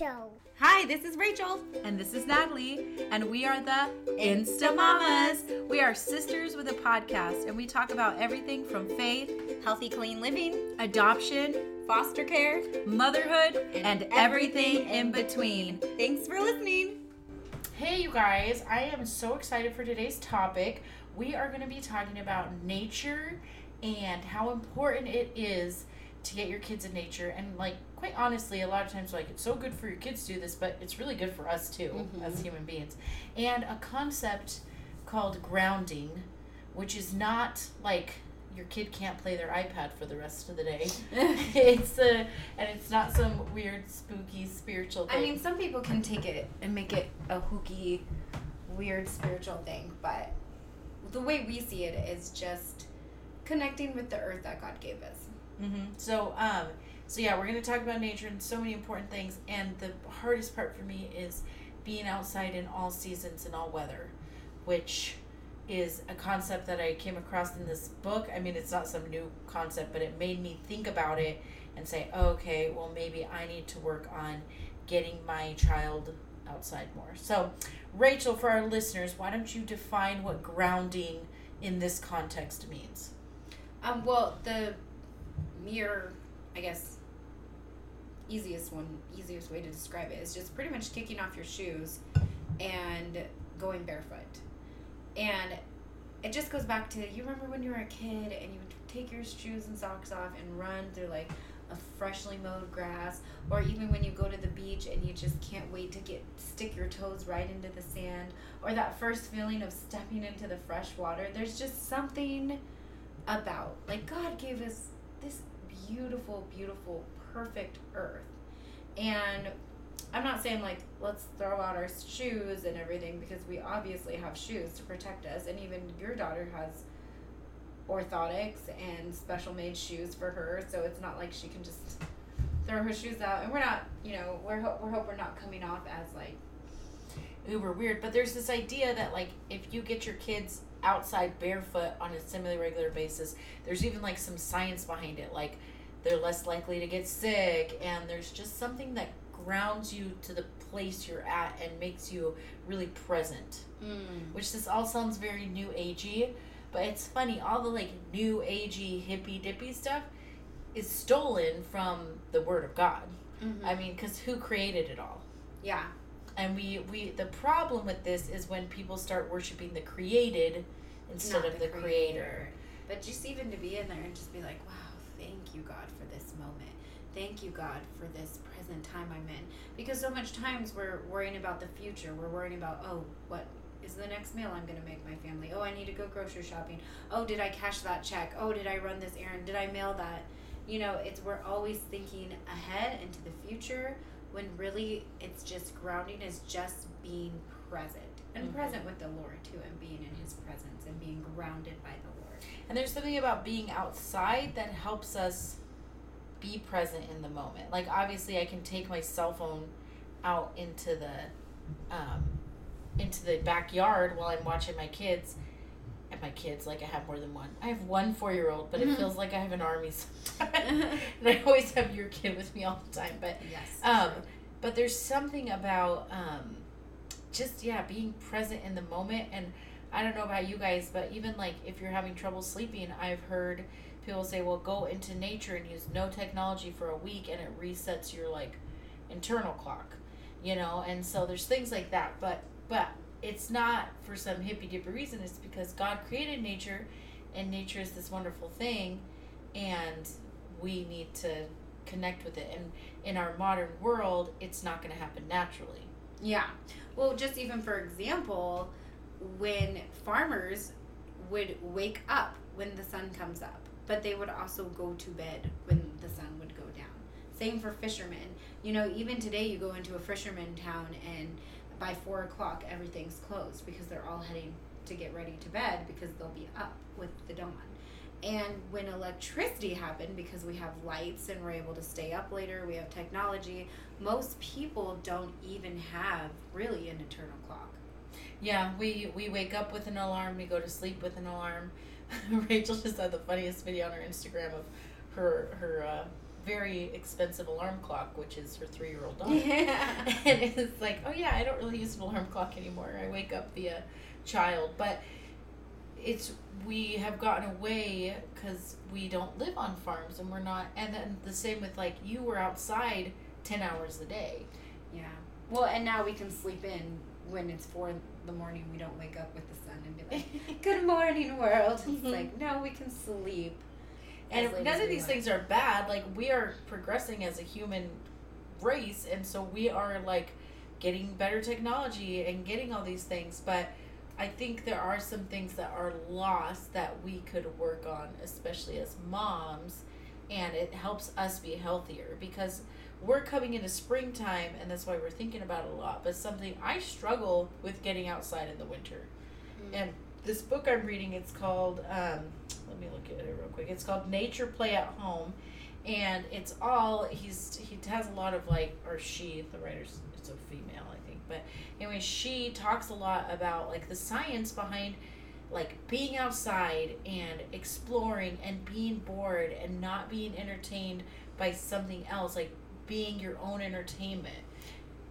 Show. Hi, this is Rachel. And this is Natalie, and we are the Insta Mamas. We are sisters with a podcast, and we talk about everything from faith, Healthy, clean living, adoption, foster care, motherhood, and, everything in between. Thanks for listening. Hey, you guys, I am so excited for today's topic. We are going to be talking about nature and how important it is to get your kids in nature. And, like, quite honestly, a lot of times, like, it's so good for your kids to do this, but it's really good for us too mm-hmm. as human beings. And a concept called grounding, which is not like your kid can't play their iPad for the rest of the day. it's a, and it's not some weird, spooky, spiritual thing. I mean, some people can take it and make it a hooky, weird spiritual thing, but the way we see it is just connecting with the earth that God gave us. Hmm So, um, so yeah, we're gonna talk about nature and so many important things. And the hardest part for me is being outside in all seasons and all weather, which is a concept that I came across in this book. I mean, it's not some new concept, but it made me think about it and say, okay, well, maybe I need to work on getting my child outside more. So, Rachel, for our listeners, why don't you define what grounding in this context means? Um, well, the mere, I guess, easiest one, easiest way to describe it is just pretty much kicking off your shoes and going barefoot. And it just goes back to you remember when you were a kid and you would take your shoes and socks off and run through like a freshly mowed grass? Or even when you go to the beach and you just can't wait to get stick your toes right into the sand? Or that first feeling of stepping into the fresh water? There's just something about like god gave us this beautiful beautiful perfect earth. And i'm not saying like let's throw out our shoes and everything because we obviously have shoes to protect us. And even your daughter has orthotics and special made shoes for her so it's not like she can just throw her shoes out. And we're not you know we're ho- we're hope we're not coming off as like uber weird. But there's this idea that like if you get your kids outside barefoot on a semi regular basis. There's even like some science behind it like they're less likely to get sick and there's just something that grounds you to the place you're at and makes you really present. Which this all sounds very new agey but it's funny all the like new agey hippy dippy stuff is stolen from the word of god. Mhm. i mean because who created it all? Yeah and we we the problem with this is when people start worshiping the created instead Not of the, creator. But just even to be in there and just be like, wow, thank you, God, for this moment. Thank you, God, for this present time I'm in. Because so much times we're worrying about the future. We're worrying about, oh, what is the next meal I'm going to make my family? Oh, I need to go grocery shopping. Oh, did I cash that check? Oh, did I run this errand? Did I mail that? You know, it's we're always thinking ahead into the future when really it's just grounding is just being present and Mhm. present with the Lord too and being in his presence and being grounded by the Lord. And there's something about being outside that helps us be present in the moment. Like obviously, I can take my cell phone out into the um, into the backyard while I'm watching my kids. And my kids, like I have more than one. I have one four year old, but it Mhm. feels like I have an army. sometimes. and I always have your kid with me all the time. But Yes. Um, but there's something about um, just yeah being present in the moment and i don't know about you guys but even like if you're having trouble sleeping i've heard people say well go into nature and use no technology for a week and it resets your like internal clock you know and so there's things like that but but it's not for some hippy dippy reason it's because god created nature and nature is this wonderful thing and we need to connect with it and in our modern world it's not going to happen naturally Yeah. Well, just even for example, when farmers would wake up when the sun comes up, but they would also go to bed when the sun would go down. Same for fishermen. You know, even today you go into a fisherman town and by four o'clock everything's closed because they're all heading to get ready to bed because they'll be up with the dawn. And when electricity happened, because we have lights and we're able to stay up later, we have technology, most people don't even have really an eternal clock. yeah we we wake up with an alarm we go to sleep with an alarm rachel just had the funniest video on her instagram of her her uh, very expensive alarm clock, which is her three year old daughter. Yeah. and it's like, oh yeah, I don't really use an alarm clock anymore. I wake up via child, but it's we have gotten away because we don't live on farms and we're not. And then the same with like you were outside ten hours a day. Yeah. Well, and now we can sleep in when it's four in the morning. We don't wake up with the sun and be like, "Good morning, world." It's Mhm. like no, we can sleep. And none of these things are bad. Like we are progressing as a human race, and so we are like getting better technology and getting all these things. But I think there are some things that are lost that we could work on, especially as moms, and it helps us be healthier because we're coming into springtime, and that's why we're thinking about it a lot. But something I struggle with getting outside in the winter Mm. and this book I'm reading, it's called, um, let me look at it real quick. It's called Nature Play at Home, and it's all he's he has a lot of like, or she, the writer's it's a female, I think, but anyway, she talks a lot about like the science behind like being outside and exploring and being bored and not being entertained by something else, like being your own entertainment.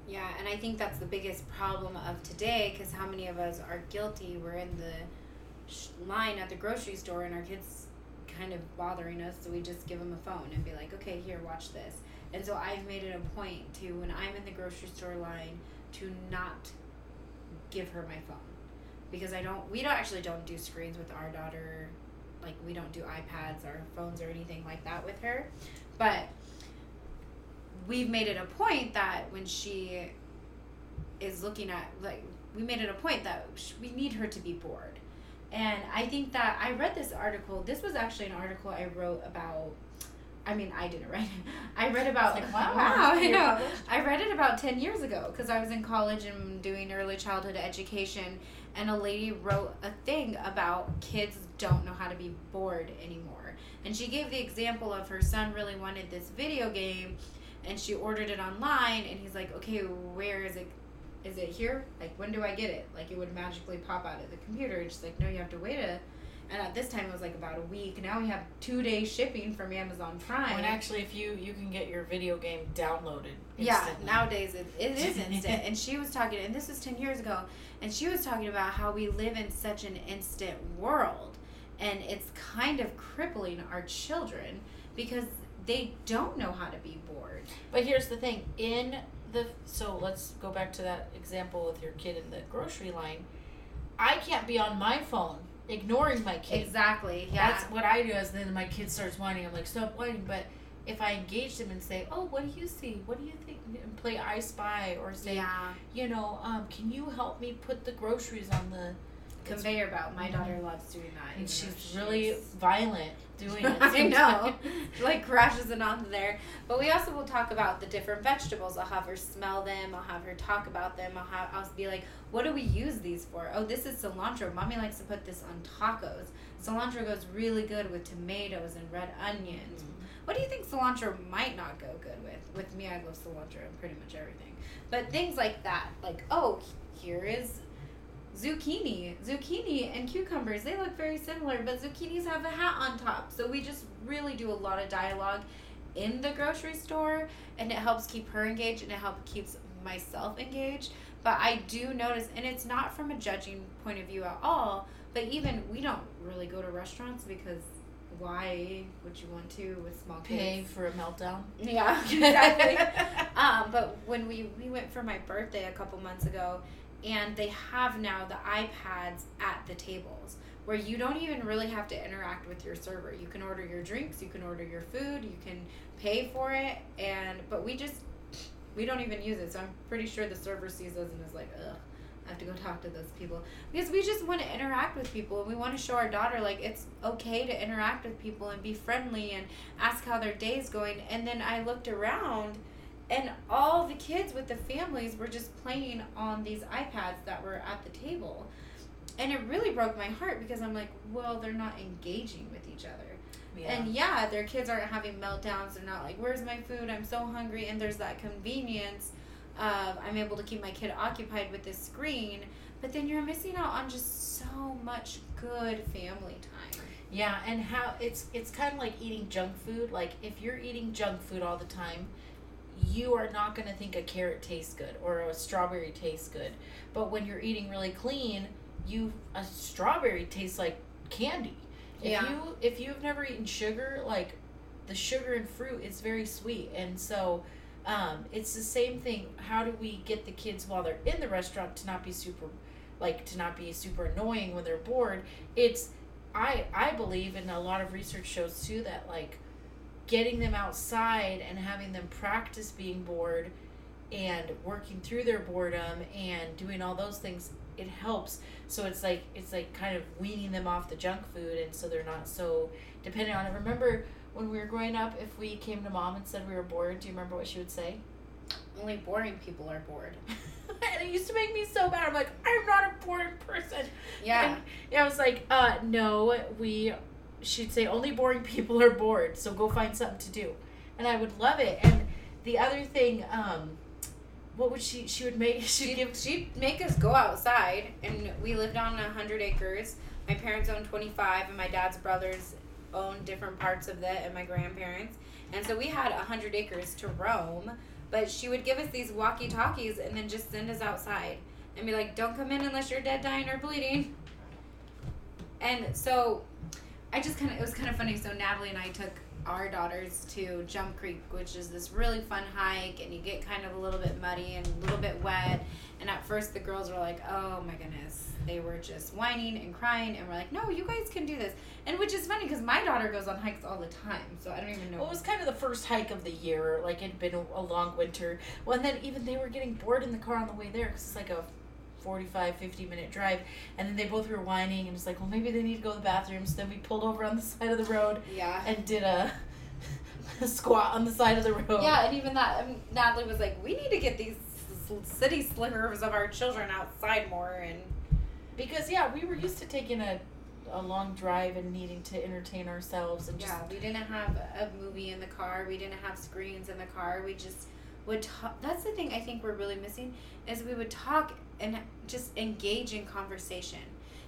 Yeah, and I think that's the biggest problem of today because how many of us are guilty? We're in the sh- line at the grocery store and our kids kind of bothering us, so we just give them a phone and be like, okay, here, watch this. And so I've made it a point to, when I'm in the grocery store line, to not give her my phone. Because I don't, we don't actually don't do screens with our daughter. Like, we don't do iPads or phones or anything like that with her. But we've made it a point that when she is looking at like we made it a point that we need her to be bored. And i think that i read this article this was actually an article i wrote about i mean i didn't write it. I read about like, wow, wow i know. published? i read it about 10 years ago because i was in college and doing early childhood education and a lady wrote a thing about kids don't know how to be bored anymore. And she gave the example of her son really wanted this video game and she ordered it online and he's like okay where is it? Is it here? Like when do i get it? Like it would magically pop out of the computer and she's like no you have to wait a and at this time it was like about a week. Now we have two day shipping from amazon prime. And actually, if you you can get your video game downloaded. yeah nowadays it, it is instant. And she was talking and this was 10 years ago and she was talking about how we live in such an instant world and it's kind of crippling our children because they don't know how to be bored But here's the thing: in the so let's go back to that example with your kid in the grocery line. I can't be on my phone ignoring my kid. exactly yeah That's what I do. Is then my kid starts whining. I'm like, stop whining. But if I engage them and say, oh, what do you see? What do you think? And play I Spy or say, yeah you know, um, can you help me put the groceries on the conveyor belt my daughter loves doing that and she's really violent doing it. I know. like crashes it onto there. But we also will talk about the different vegetables. I'll have her smell them. I'll have her talk about them. I'll have I'll be like, what do we use these for? Oh, this is cilantro. Mommy likes to put this on tacos. Cilantro goes really good with tomatoes and red onions. Mm-hmm. What do you think cilantro might not go good with? With me, I love cilantro and pretty much everything. But things like that, like oh, here is zucchini. Zucchini and cucumbers, they look very similar, but zucchinis have a hat on top. So we just really do a lot of dialogue in the grocery store and it helps keep her engaged and it helps keeps myself engaged. But I do notice and it's not from a judging point of view at all, but even we don't really go to restaurants because why would you want to with small kids? Pay for a meltdown. Yeah, exactly. um, but when we we went for my birthday a couple months ago, and they have now the iPads at the tables where you don't even really have to interact with your server. You can order your drinks, you can order your food, you can pay for it, and but we just we don't even use it. So I'm pretty sure the server sees us and is like, ugh. I have to go talk to those people because we just want to interact with people and we want to show our daughter like it's okay to interact with people and be friendly and ask how their day is going. And then I looked around and all the kids with the families were just playing on these iPads that were at the table. And it really broke my heart because I'm like, well, they're not engaging with each other. Yeah. And yeah, their kids aren't having meltdowns. They're not like, where's my food? I'm so hungry. And there's that convenience of I'm able to keep my kid occupied with this screen. But then you're missing out on just so much good family time. Yeah, and how it's it's kind of like eating junk food. Like if you're eating junk food all the time, you are not going to think a carrot tastes good or a strawberry tastes good. But when you're eating really clean, you a strawberry tastes like candy. If Yeah. you if you've never eaten sugar, like the sugar in fruit is very sweet, and so um, it's the same thing. How do we get the kids while they're in the restaurant to not be super, like to not be super annoying when they're bored? It's I I believe, and a lot of research shows too that like getting them outside and having them practice being bored and working through their boredom and doing all those things it helps so it's like it's like kind of weaning them off the junk food and so they're not so dependent on it remember when we were growing up if we came to mom and said we were bored do you remember what she would say Only boring people are bored. and it used to make me so bad i'm like i'm not a boring person Yeah. and yeah, I was like, uh, no, we. She'd say only boring people are bored, so go find something to do, and I would love it. And the other thing, um, what would she? She would make. She'd She'd, give. she'd make us go outside, and we lived on a hundred acres. My parents owned twenty five, and my dad's brothers owned different parts of it, and my grandparents. And so we had a hundred acres to roam. But she would give us these walkie talkies, and then just send us outside, and be like, "Don't come in unless you're dead, dying, or bleeding." And so, I just kind of it was kind of funny. So Natalie and I took our daughters to Jump Creek, which is this really fun hike, and you get kind of a little bit muddy and a little bit wet. And at first, the girls were like, "Oh my goodness!" They were just whining and crying, and we're like, "No, you guys can do this." And which is funny because my daughter goes on hikes all the time, so I don't even know. Well, it was kind of the first hike of the year. Like it'd been a, a long winter. Well, and then even they were getting bored in the car on the way there because it's like a 45, 50 minute drive. And then they both were whining and it's like, well, maybe they need to go to the bathroom. So then we pulled over on the side of the road yeah. and did a, a squat on the side of the road. Yeah, and even that, um, Natalie was like, "We need to get these city slickers of our children outside more." And Because yeah, we were used to taking a a long drive and needing to entertain ourselves and just yeah, we didn't have a movie in the car. We didn't have screens in the car. We just would talk. That's the thing I think we're really missing is we would talk and just engage in conversation.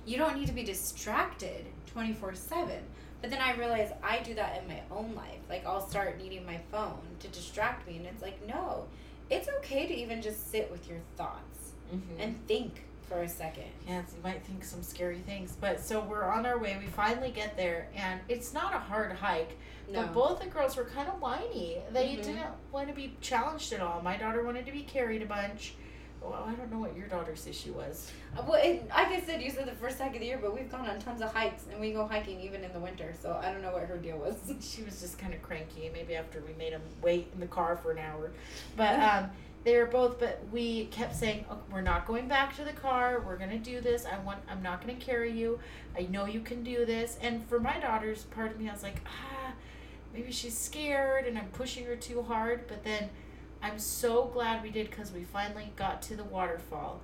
You don't need to be distracted twenty four seven. But then I realize I do that in my own life. Like I'll start needing my phone to distract me, and it's like no, it's okay to even just sit with your thoughts Mhm. and think for a second. Yes, you might think some scary things, but so we're on our way. We finally get there, and it's not a hard hike. No. But both the girls were kind of whiny. They Mhm. didn't want to be challenged at all. My daughter wanted to be carried a bunch. Well, I don't know what your daughter's issue was. Uh, Well, it, like I said, you said the first hike of the year, but we've gone on tons of hikes, and we go hiking even in the winter. So I don't know what her deal was. She was just kind of cranky. Maybe after we made them wait in the car for an hour, but um, they were both. But we kept saying, oh, "We're not going back to the car. We're gonna do this. I want. I'm not gonna carry you. I know you can do this." And for my daughter's part of me, I was like, ah, maybe she's scared, and I'm pushing her too hard. But then, I'm so glad we did because we finally got to the waterfall,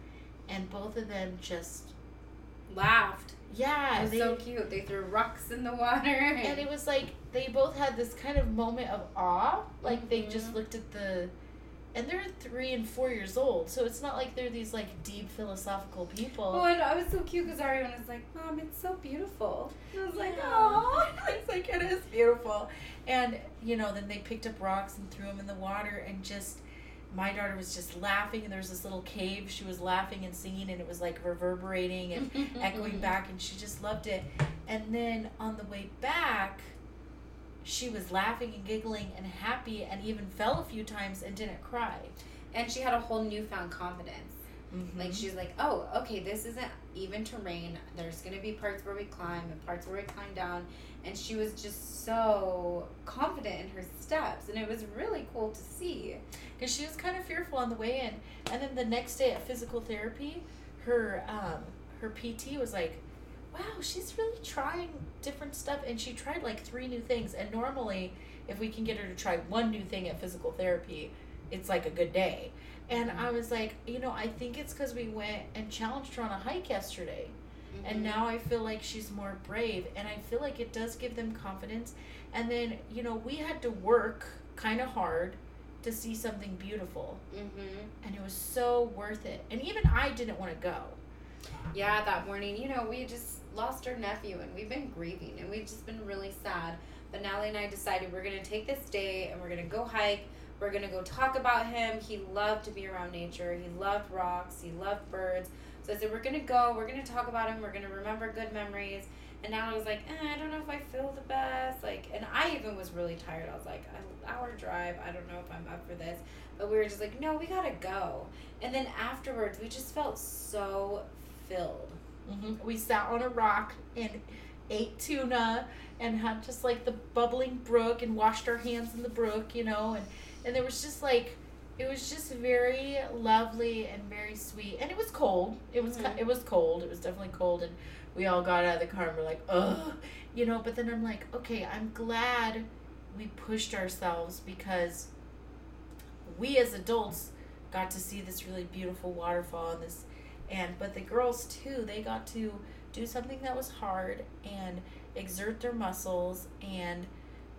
and both of them just Laughed. yeah, It was they, so cute. They threw rocks in the water. And, and it was like they both had this kind of moment of awe like they just Mhm. looked at the and they're three and four years old so it's not like they're these like deep philosophical people oh, and I was so cute because Ariana was like, "Mom, it's so beautiful." And I was like, Yeah. "Oh." it's like it is beautiful and you know then they picked up rocks and threw them in the water and just my daughter was just laughing and there was this little cave she was laughing and singing and it was like reverberating and echoing back and she just loved it and then on the way back she was laughing and giggling and happy and even fell a few times and didn't cry And she had a whole newfound confidence. mm-hmm. Like she's like, "Oh, okay, this isn't even terrain. There's gonna be parts where we climb and parts where we climb down." And she was just so confident in her steps, and it was really cool to see. because she was kind of fearful on the way in and then the next day at physical therapy her um her pt was like wow she's really trying different stuff and she tried like three new things and normally if we can get her to try one new thing at physical therapy it's like a good day. And i was like you know i think it's because we went and challenged her on a hike yesterday and Mhm. now I feel like she's more brave and I feel like it does give them confidence. And then you know we had to work kind of hard to see something beautiful Mhm. and it was so worth it. And even I didn't want to go. Yeah, that morning, you know, we just lost our nephew and we've been grieving and we've just been really sad. But Natalie and I decided we're gonna take this day and we're gonna go hike. We're gonna go talk about him. He loved to be around nature. He loved rocks. He loved birds. So I said we're gonna go. We're gonna talk about him. We're gonna remember good memories. And I was like, eh, I don't know if I feel the best. Like, and I even was really tired. I was like, an hour drive. I don't know if I'm up for this. But we were just like, no, we gotta go. And then afterwards, we just felt so filled. Mm-hmm. We sat on a rock and ate tuna and had just like the bubbling brook and washed our hands in the brook, you know, and and there was just like it was just very lovely and very sweet and it was cold it was Mhm. it was cold it was definitely cold and we all got out of the car and we're like ugh you know but then i'm like okay i'm glad we pushed ourselves because we as adults got to see this really beautiful waterfall and this and but the girls too they got to do something that was hard and exert their muscles and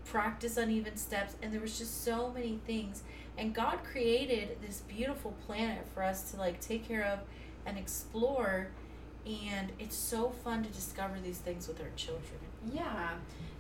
practice uneven steps. And there was just so many things. And god created this beautiful planet for us to like take care of and explore. And it's so fun to discover these things with our children. Yeah,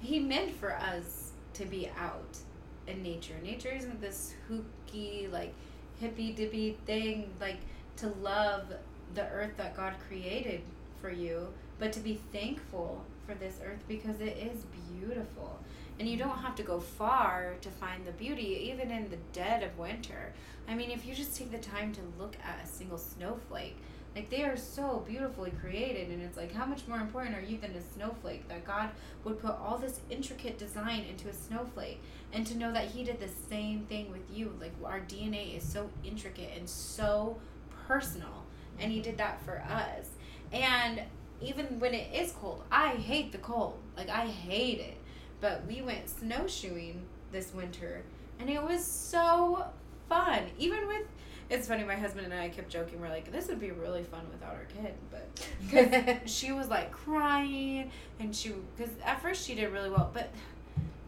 he meant for us to be out in nature. Nature isn't this hooky, like hippy dippy thing, like to love the earth that God created for you, but to be thankful for this earth because it is beautiful. And you don't have to go far to find the beauty, even in the dead of winter. I mean, if you just take the time to look at a single snowflake, like they are so beautifully created, and it's like, how much more important are you than a snowflake? That God would put all this intricate design into a snowflake, and to know that He did the same thing with you. Like our DNA is so intricate and so personal, and He did that for us. And even when it is cold, I hate the cold. Like I hate it. But we went snowshoeing this winter, and it was so fun. Even with it's funny, my husband and I kept joking. We're like, this would be really fun without our kid, but she was like crying, and she because at first she did really well, but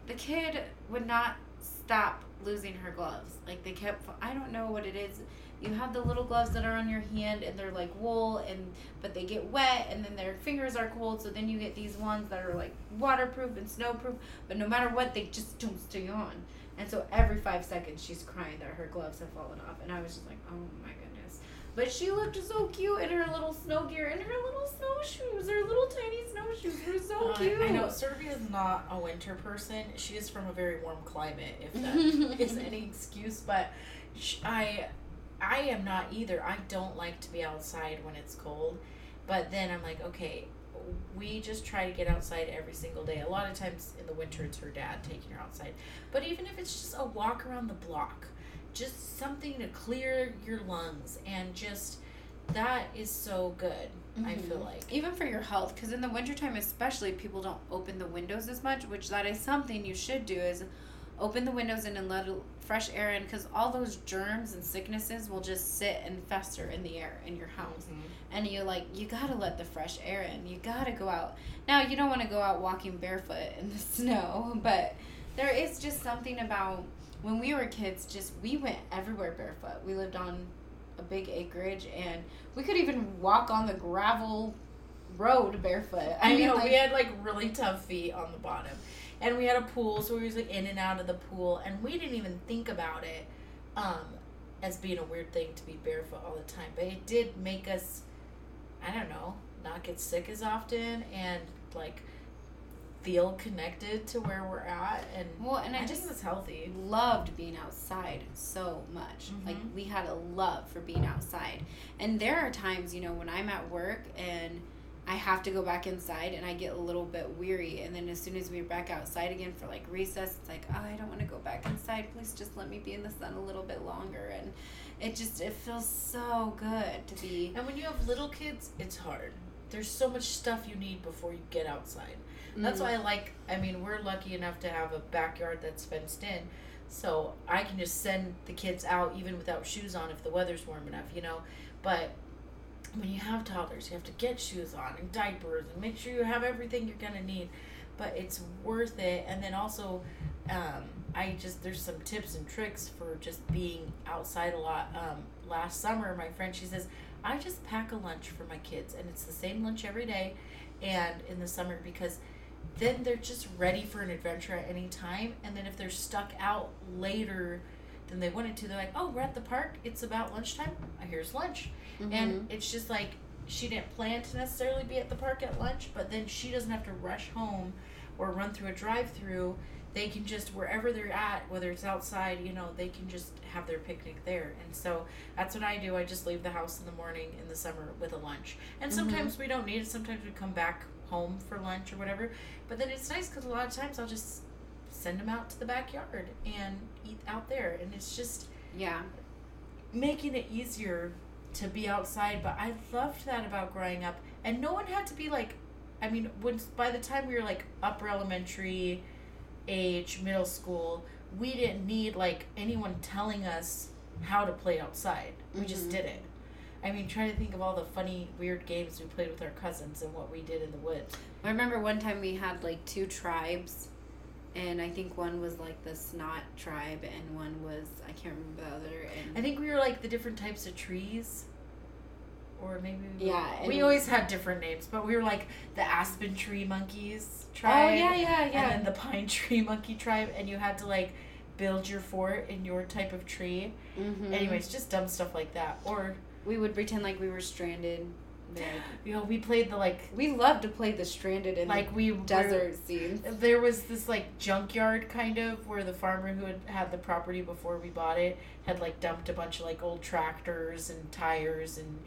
the kid would not stop losing her gloves. Like they kept, I don't know what it is. You have the little gloves that are on your hand, and they're like wool, and but they get wet, and then their fingers are cold. So then you get these ones that are like waterproof and snowproof, but no matter what, they just don't stay on. And so every five seconds, she's crying that her gloves have fallen off. And I was just like, oh my goodness. But she looked so cute in her little snow gear and her little snowshoes. Her little tiny snowshoes were so Uh, cute. I know Serbia is not a winter person. She is from a very warm climate, if that is any excuse. But I, I am not either. I don't like to be outside when it's cold. But then I'm like, okay, we just try to get outside every single day. A lot of times in the winter, it's her dad taking her outside. But even if it's just a walk around the block, just something to clear your lungs and just that is so good. I mm-hmm. feel like. even for your health because in the wintertime especially people don't open the windows as much which that is something you should do is open the windows in and let fresh air in because all those germs and sicknesses will just sit and fester in the air in your house. Mm-hmm. And you're like you gotta let the fresh air in. You gotta go out. Now you don't want to go out walking barefoot in the snow but there is just something about when we were kids just we went everywhere barefoot. We lived on a big acreage and we could even walk on the gravel road barefoot. I, mean, know like, we had like really tough feet on the bottom, and we had a pool, so we was like in and out of the pool, and we didn't even think about it, um, as being a weird thing to be barefoot all the time. But it did make us, I don't know, not get sick as often, and like feel connected to where we're at, and well and I, i, just was healthy. loved being outside so much. Like Mhm. we had a love for being outside. And there are times, you know, when I'm at work and I have to go back inside and I get a little bit weary and then as soon as we're back outside again for like recess, it's like, oh, I don't want to go back inside. Please just let me be in the sun a little bit longer and it just it feels so good to be And when you have little kids, it's hard. There's so much stuff you need before you get outside. That's Mm. why I like. I mean, we're lucky enough to have a backyard that's fenced in, so I can just send the kids out even without shoes on if the weather's warm enough, you know. But when you have toddlers, you have to get shoes on and diapers and make sure you have everything you're gonna need. But it's worth it. And then also, um, I just there's some tips and tricks for just being outside a lot. Um, last summer, my friend she says I just pack a lunch for my kids, and it's the same lunch every day and in the summer because then they're just ready for an adventure at any time. And then if they're stuck out later than they wanted to, they're like, oh, we're at the park. It's about lunchtime. Here's lunch. Mm-hmm. And it's just like she didn't plan to necessarily be at the park at lunch, but then she doesn't have to rush home or run through a drive through. They can just, wherever they're at, whether it's outside, you know, they can just have their picnic there. And so that's what I do. I just leave the house in the morning in the summer with a lunch. And sometimes we don't need it. Sometimes we come back home for lunch or whatever. But then it's nice because a lot of times I'll just send them out to the backyard and eat out there. And it's just yeah. making it easier to be outside. But I loved that about growing up. And no one had to be like, I mean, when by the time we were like upper elementary age, middle school, we didn't need like anyone telling us how to play outside. We just Mhm. did it. I mean, trying to think of all the funny, weird games we played with our cousins and what we did in the woods. I remember one time we had like two tribes, and I think one was like the Snot tribe, and one was I can't remember the other. And I think we were like the different types of trees. Or maybe we were- Yeah, we always had different names, but we were like the aspen tree monkeys tribe. oh yeah, yeah, yeah. and then the pine tree monkey tribe, and you had to like build your fort in your type of tree. Mhm. Anyways, just dumb stuff like that. Or we would pretend like we were stranded. You know, we played the like we love to play the stranded in like we the were- desert scenes. There was this like junkyard kind of where the farmer who had had the property before we bought it had like dumped a bunch of like old tractors and tires and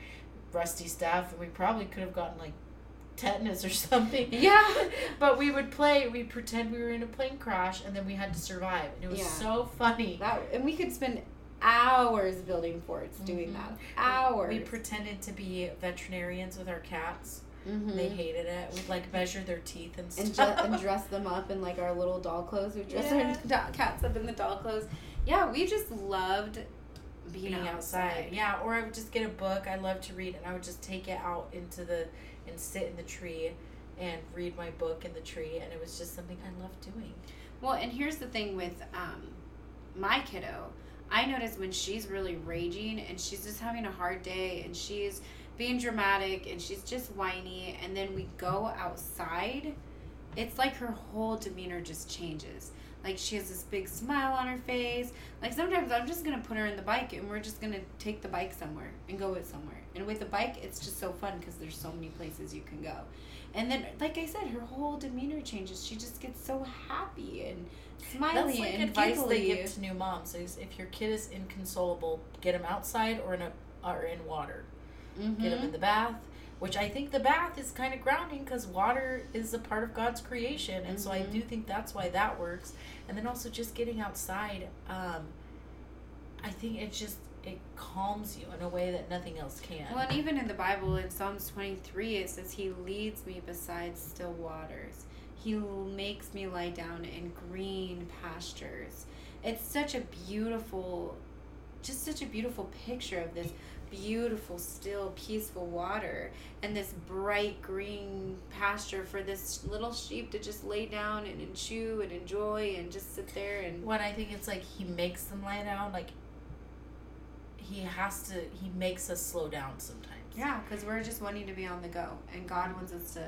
rusty stuff, and we probably could have gotten like tetanus or something. Yeah. but we would play. We pretend we were in a plane crash, and then we had to survive, and it was Yeah. so funny. That and we could spend hours building forts doing Mhm. that. Hours. We pretended to be veterinarians with our cats. Mhm. They hated it. We'd like measure their teeth and and, stuff. ju- and dress them up in like our little doll clothes. We dress Yeah. our do- cats up in the doll clothes. Yeah, we just loved being, being outside. outside. Yeah, or I would just get a book I love to read and I would just take it out into the and sit in the tree and read my book in the tree and it was just something I loved doing. Well, and here's the thing with um, my kiddo. I notice when she's really raging and she's just having a hard day and she's being dramatic and she's just whiny, and then we go outside, it's like her whole demeanor just changes. Like she has this big smile on her face. Like sometimes I'm just gonna put her in the bike and we're just gonna take the bike somewhere and go it somewhere. And with the bike, it's just so fun because there's so many places you can go. And then, like I said, her whole demeanor changes. She just gets so happy and smiley That's like and advice they give to new moms is if your kid is inconsolable, get them outside or in a or in water. Mhm. Get them in the bath, which I think the bath is kind of grounding because water is a part of God's creation, and so I Mhm. do think that's why that works. And then also just getting outside, um, I think it just it calms you in a way that nothing else can. Well, and even in the Bible, in Psalms 23, it says, He leads me beside still waters. He makes me lie down in green pastures. It's such a beautiful, just such a beautiful picture of this beautiful, still, peaceful water and this bright green pasture for this little sheep to just lay down and, and chew and enjoy and just sit there and. When I think it's like he makes them lie down, like he has to, he makes us slow down sometimes. Yeah, because we're just wanting to be on the go, and God wants us to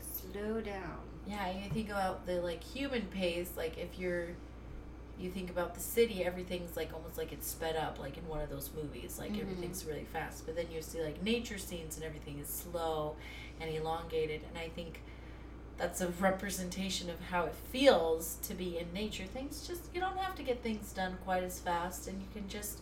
slow down. Yeah, you think about the like human pace, like if you're you think about the city, everything's like almost like it's sped up, like in one of those movies, like Mhm. everything's really fast. But then you see like nature scenes and everything is slow and elongated, and I think that's a representation of how it feels to be in nature. Things just you don't have to get things done quite as fast, and you can just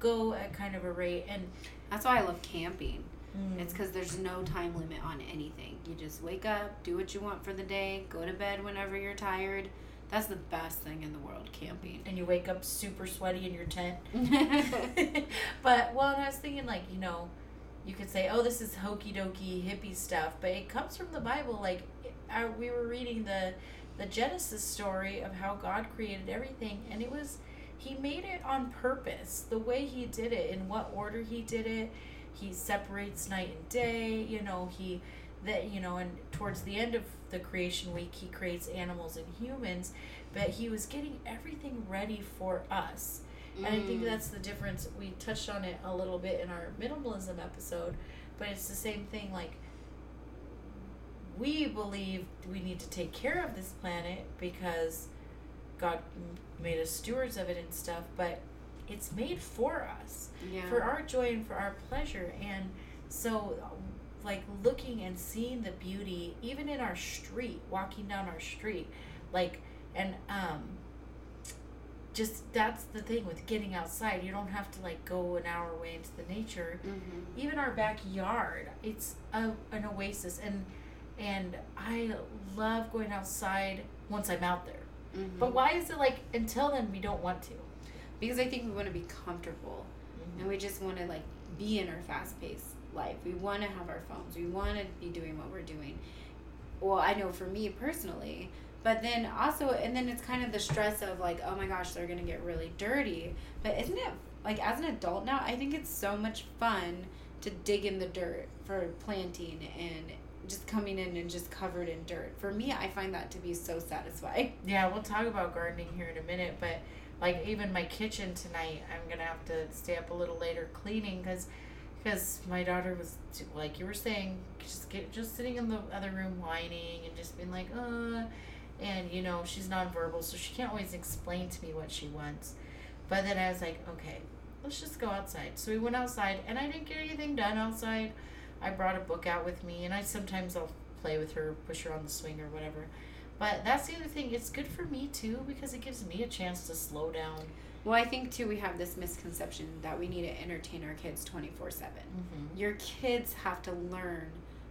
go at kind of a rate. And That's why I love camping. mm, It's because there's no time limit on anything. You just wake up, do what you want for the day, go to bed whenever you're tired. That's the best thing in the world, camping. and you wake up super sweaty in your tent. but well, and I was thinking like you know, you could say, oh, this is hokey dokey hippie stuff, but it comes from the Bible. Like, I, we were reading the the Genesis story of how God created everything, and it was He made it on purpose. The way He did it, in what order He did it, He separates night and day. You know, He that you know, and towards the end of the creation week, He creates animals and humans, but He was getting everything ready for us. And I think Mm. that's the difference. We touched on it a little bit in our minimalism episode, but it's the same thing. Like, we believe we need to take care of this planet because God made us stewards of it and stuff, but it's made for us Yeah. for our joy and for our pleasure. And so, like, looking and seeing the beauty, even in our street, walking down our street, like, and, um, just that's the thing with getting outside. You don't have to like go an hour away into the nature. mm-hmm. Even our backyard, it's a, an oasis, and and I love going outside once I'm out there. Mm-hmm. But why is it like until then we don't want to? because I think we want to be comfortable and we just want to like be in our fast paced life. We want to have our phones. We want to be doing what we're doing. Well, I know for me personally, but then also, and then it's kind of the stress of like, oh my gosh, they're gonna get really dirty. But isn't it like as an adult now? I think it's so much fun to dig in the dirt for planting and just coming in and just covered in dirt. For me, I find that to be so satisfying. Yeah, we'll talk about gardening here in a minute, but like even my kitchen tonight, I'm gonna have to stay up a little later cleaning because because my daughter was t- like you were saying, just get just sitting in the other room whining and just being like, uh, and you know she's nonverbal, so she can't always explain to me what she wants. But then I was like, okay, let's just go outside. So we went outside, and I didn't get anything done outside. I brought a book out with me, and I sometimes I'll play with her, push her on the swing or whatever. But that's the other thing. It's good for me too because it gives me a chance to slow down. Well, I think too we have this misconception that we need to entertain our kids twenty four seven. Mm-hmm. Your kids have to learn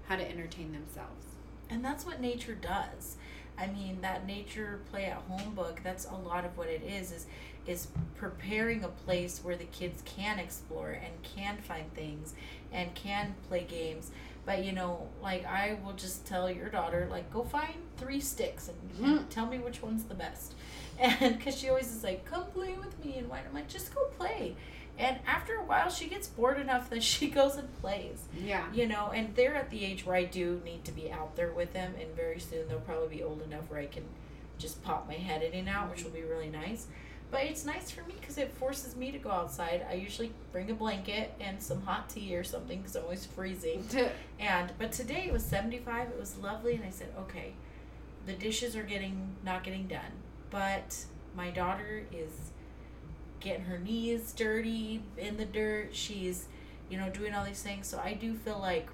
how to entertain themselves. And that's what nature does. I mean, that nature play at home book, that's a lot of what it is is is preparing a place where the kids can explore and can find things and can play games. But you know, like I will just tell your daughter, like, go find three sticks and, Mhm. tell me which one's the best. And because she always is like, come play with me, and why? I'm like, just go play. And after a while, she gets bored enough that she goes and plays Yeah. you know and they're at the age where i do need to be out there with them and very soon they'll probably be old enough where i can just pop my head in and out which will be really nice but it's nice for me because it forces me to go outside i usually bring a blanket and some hot tea or something because i'm always freezing and but today it was 75 it was lovely and i said okay the dishes are getting not getting done but my daughter is getting her knees dirty in the dirt she's you know doing all these things so i do feel like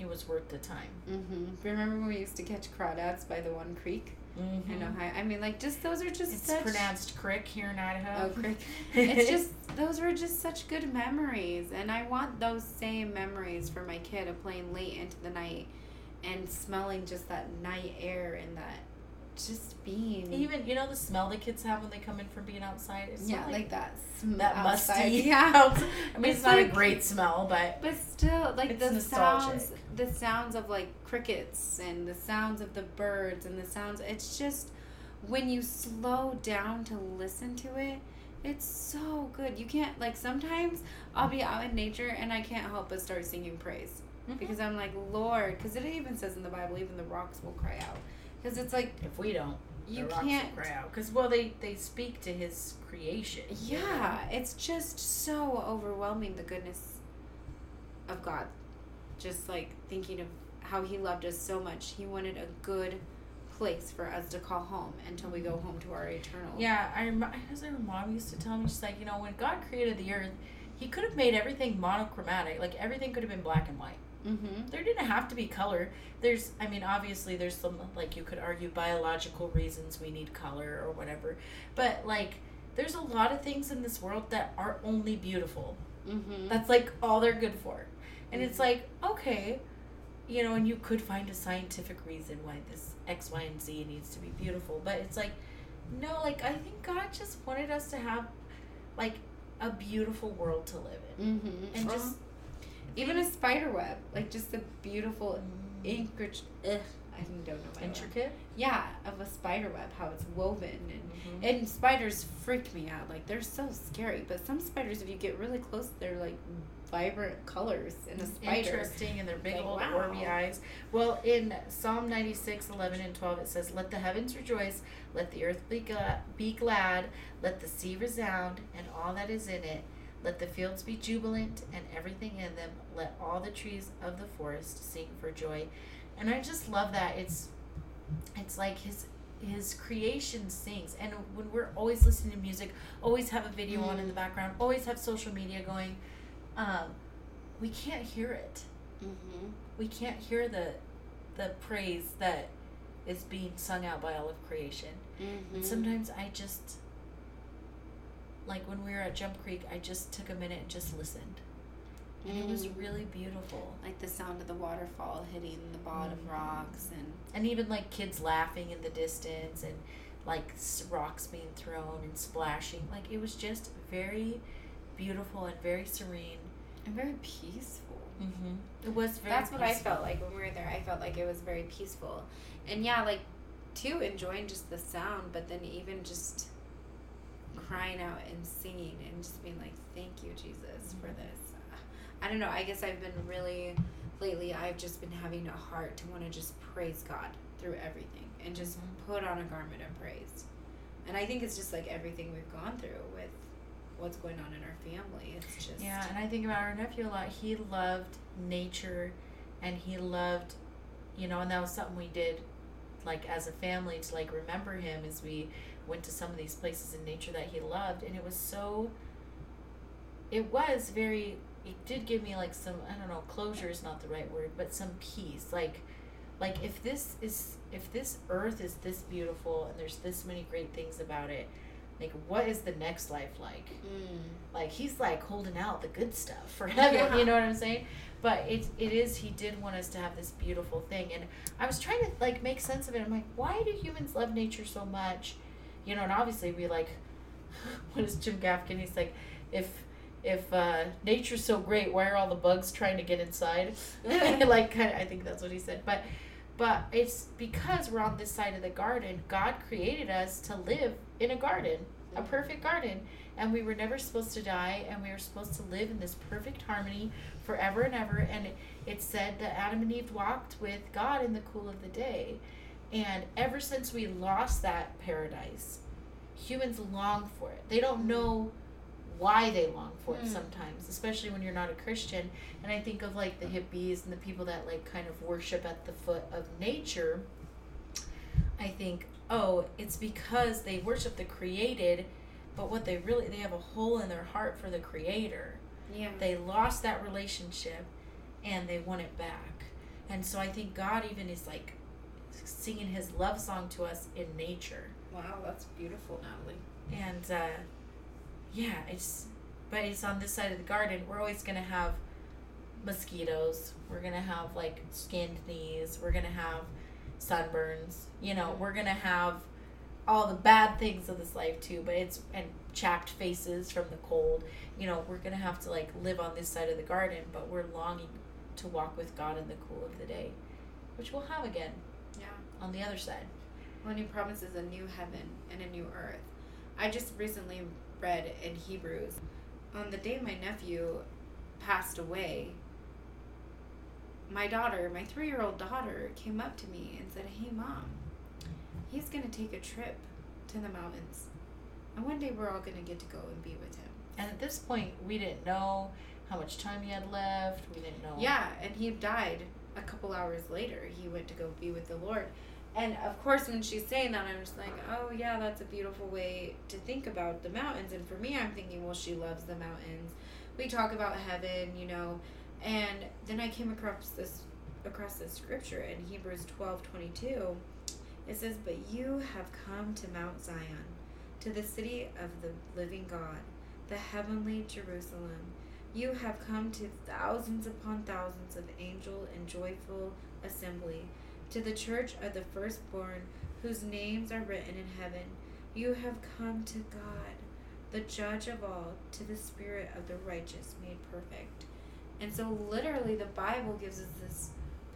it was worth the time hmm Remember when we used to catch crawdads by the one creek? mm-hmm. I know how. I mean, like, just those are just it's such. pronounced crick here in idaho Oh, creek. it's just those were just such good memories, and I want those same memories for my kid of playing late into the night and smelling just that night air and that just being even you know the smell the kids have when they come in from being outside it's yeah, not like, that sm- that outside. musty Yeah. i mean it's, It's not like- a great smell but But still, like the nostalgic. sounds, the sounds of like crickets and the sounds of the birds and the sounds. It's just when you slow down to listen to it, it's so good. You can't like sometimes I'll be out in nature and I can't help but start singing praise Mhm. because I'm like Lord, because it even says in the Bible, even the rocks will cry out. Because it's like if we don't you can't. cry out because well they they speak to his creation you know? Yeah, it's just so overwhelming the goodness of God. Just like thinking of how He loved us so much. He wanted a good place for us to call home until we go home to our eternal. Yeah, I remember. as her mom used to tell me, she's like, you know, when God created the earth, He could have made everything monochromatic. Like everything could have been black and white. Mm-hmm. There didn't have to be color. There's, I mean, obviously, there's some like you could argue biological reasons we need color or whatever, but like there's a lot of things in this world that are only beautiful. Mm-hmm. That's like all they're good for, and it's like okay, you know, and you could find a scientific reason why this X, Y, and Z needs to be beautiful, but it's like no, like I think God just wanted us to have like a beautiful world to live in, Mm-hmm. and just even a spider web, like just the beautiful intricate. Ugh, I don't know my word. intricate. Yeah, of a spider web, how it's woven and Mhm. And spiders freak me out. Like they're so scary. But some spiders, if you get really close, they're like vibrant colors in a spider. Interesting, and their big Like, old wow. orby eyes. Well, in Psalm 96, 11, and 12, it says, Let the heavens rejoice, let the earth be, be glad, let the sea resound, and all that is in it. Let the fields be jubilant, and everything in them. Let all the trees of the forest sing for joy. and I just love that it's it's like his his creation sings and when we're always listening to music always have a video on in the background always have social media going um, we can't hear it Mm-hmm. we can't hear the the praise that is being sung out by all of creation Mm-hmm. and sometimes i just like when we were at jump creek i just took a minute and just listened and it was Mm. really beautiful like the sound of the waterfall hitting the bottom Mhm. rocks and and even like kids laughing in the distance and like rocks being thrown and splashing like it was just very beautiful and very serene and very peaceful. mm-hmm. it was very That's what I felt like when we were there. I felt like it was very peaceful, and yeah, like too enjoying just the sound, but then even just crying out and singing and just being like, "Thank you, Jesus, for Mhm. this." I don't know. I guess I've been really lately. I've just been having a heart to want to just praise God through everything and just Mhm. put on a garment of praise. And I think it's just like everything we've gone through with what's going on in our family. It's just Yeah, and I think about our nephew a lot. He loved nature and he loved, you know, and that was something we did like as a family to like remember him as we went to some of these places in nature that he loved and it was so it was very it did give me like some I don't know, closure is not the right word, but some peace. Like like if this is if this earth is this beautiful and there's this many great things about it, like what is the next life like? Mm. like he's like holding out the good stuff for heaven Yeah. you know what i'm saying but it, it is he did want us to have this beautiful thing and i was trying to like make sense of it i'm like why do humans love nature so much you know and obviously we like what is jim gaffigan? He's like if if uh, nature's so great why are all the bugs trying to get inside? Like kind of i think that's what he said. But but it's because we're on this side of the garden god created us to live in a garden a perfect garden and we were never supposed to die and we were supposed to live in this perfect harmony forever and ever. And it, it said that adam and eve walked with god in the cool of the day and ever since we lost that paradise humans long for it. They don't know why they long for it Mm. sometimes especially when you're not a christian. And i think of like the hippies and the people that like kind of worship at the foot of nature. I think oh it's because they worship the created but what they really they have a hole in their heart for the creator. Yeah. they lost that relationship and they want it back. And so i think god even is like singing his love song to us in nature. Wow, that's beautiful, Natalie. and uh, yeah it's but it's on this side of the garden. We're always gonna have mosquitoes. We're gonna have like skinned knees. We're gonna have sunburns. You know we're gonna have all the bad things of this life too but it's and chapped faces from the cold. You know we're gonna have to like live on this side of the garden but we're longing to walk with god in the cool of the day which we'll have again. On the other side When he promises a new heaven and a new earth. I just recently read in Hebrews on the day my nephew passed away, my daughter, my three year old daughter, came up to me and said, Hey, mom, he's going to take a trip to the mountains. And one day we're all going to get to go and be with him. and at this point we didn't know how much time he had left we didn't know Yeah, and he died a couple hours later. He went to go be with the Lord. And of course, when she's saying that, I'm just like, oh, yeah, that's a beautiful way to think about the mountains. And for me, I'm thinking, well, she loves the mountains. We talk about heaven, you know. And then I came across this across this scripture in Hebrews 12 22. It says, But you have come to Mount Zion, to the city of the living God, the heavenly Jerusalem. You have come to thousands upon thousands of angel and joyful assembly, to the church of the firstborn, whose names are written in heaven. You have come to God, the judge of all, to the spirit of the righteous made perfect. And so, literally, the Bible gives us this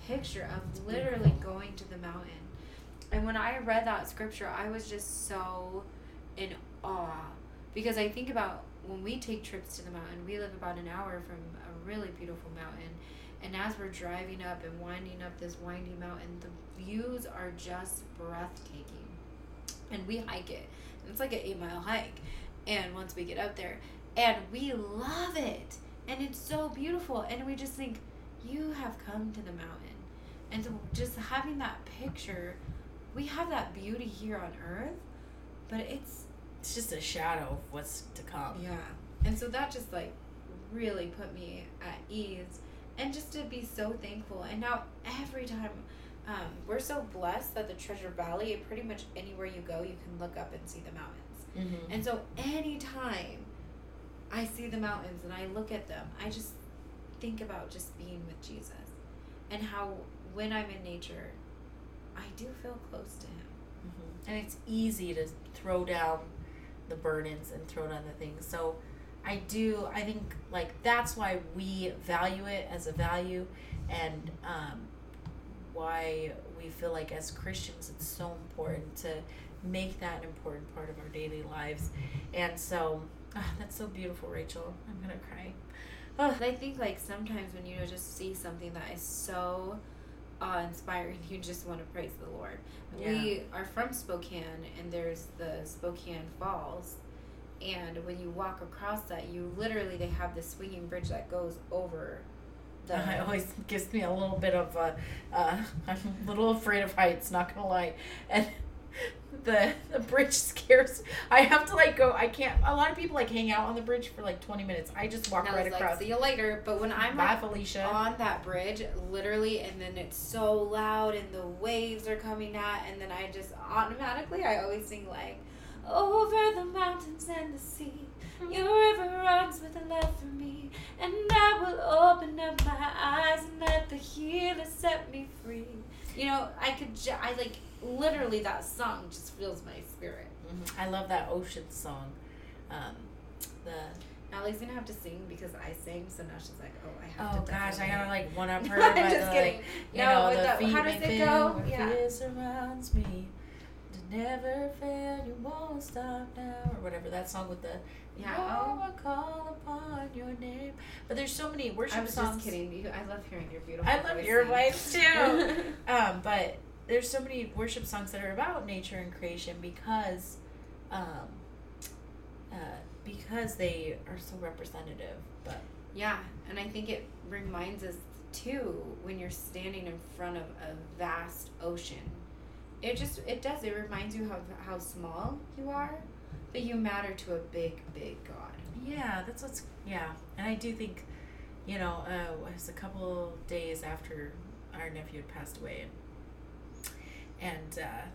picture of literally going to the mountain. And when I read that scripture, I was just so in awe because I think about when we take trips to the mountain, we live about an hour from a really beautiful mountain. And as we're driving up and winding up this windy mountain, the views are just breathtaking. And we hike it. And it's like an eight mile hike. And once we get up there, and we love it. And it's so beautiful. And we just think, you have come to the mountain. And so just having that picture, we have that beauty here on earth, but it's It's just a shadow of what's to come. yeah. And so that just like really put me at ease and just to be so thankful. And now every time um, we're so blessed that the Treasure Valley, pretty much anywhere you go, you can look up and see the mountains. Mm-hmm. And so anytime I see the mountains and I look at them, I just think about just being with Jesus and how when I'm in nature, I do feel close to him. Mm-hmm. And it's easy to throw down the burdens and throw down the things. So I do, I think, like, that's why we value it as a value and um, why we feel like as Christians it's so important to make that an important part of our daily lives. And so, ah, that's so beautiful, Rachel. I'm going to cry. But I think like sometimes when you just see something that is so awe inspiring, you just want to praise the Lord. We are from Spokane, and there's the Spokane Falls, and when you walk across that, you literally they have this swinging bridge that goes over. The, It always gives me a little bit of a, uh, I'm a little afraid of heights, not gonna lie. And the the bridge scares. I have to like go. I can't. A lot of people like hang out on the bridge for like 20 minutes. I just walk right like, across. see you later. But when I'm Bye, Felicia. on that bridge, literally, and then it's so loud, and the waves are coming at, and then I just automatically, I always sing like, over the mountains and the sea, your river runs with love for me, and I will open up my eyes and let the healer set me free. You know, I could, ju- I like, literally, that song just fills my spirit. Mhm. I love that ocean song. Um, the Allie's gonna have to sing because I sang, so now she's like, oh, I have oh to. gosh, I gotta like one up her. I'm just the, kidding. Like, No, know, with the the- how does it go? Yeah. surrounds me. Never fail, you won't stop now, or whatever that song with the Yeah, Oh. I call upon your name. But there's so many worship I was songs. just kidding. You, I love hearing your beautiful. I love voice your voice too. um, but there's so many worship songs that are about nature and creation because, um, uh, because they are so representative. But yeah, and I think it reminds us too when you're standing in front of a vast ocean. It just it does. It reminds you how how small you are, but you matter to a big big God. yeah, that's what's yeah, and I do think, you know, uh, it was a couple days after our nephew had passed away, and uh,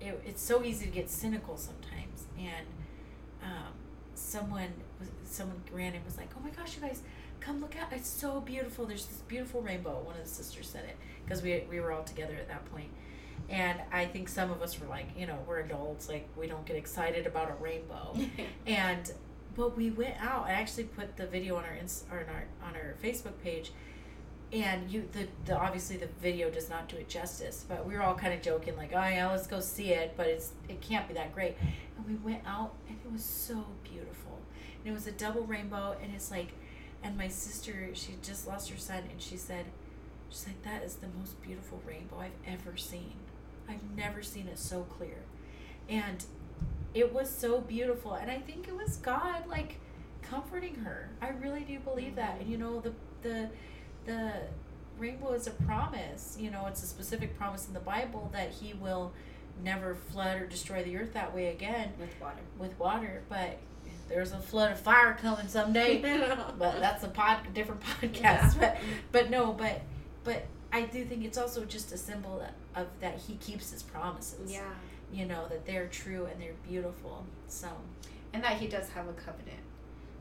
it, it's so easy to get cynical sometimes, and um, someone someone ran and was like, "Oh my gosh, you guys, come look out! It's so beautiful. There's this beautiful rainbow." One of the sisters said it because we we were all together at that point, and I think some of us were like, you know, we're adults, like we don't get excited about a rainbow, and but we went out. I actually put the video on our ins or on our on our Facebook page. And you, the, the obviously the video does not do it justice, but we were all kind of joking, like, oh yeah, let's go see it, but it's it can't be that great. And we went out, and it was so beautiful, and it was a double rainbow, and it's like, and my sister, she just lost her son, and she said, she's like, that is the most beautiful rainbow I've ever seen. I've never seen it so clear, and it was so beautiful, and I think it was God like comforting her. I really do believe that, and you know the the the rainbow is a promise. You know, it's a specific promise in the Bible that He will never flood or destroy the earth that way again with water. with water. But there's a flood of fire coming someday. but that's a pod different podcast. Yeah. But but no, but but I do think it's also just a symbol of that He keeps His promises. yeah, You know that they're true and they're beautiful. So and that he does have a covenant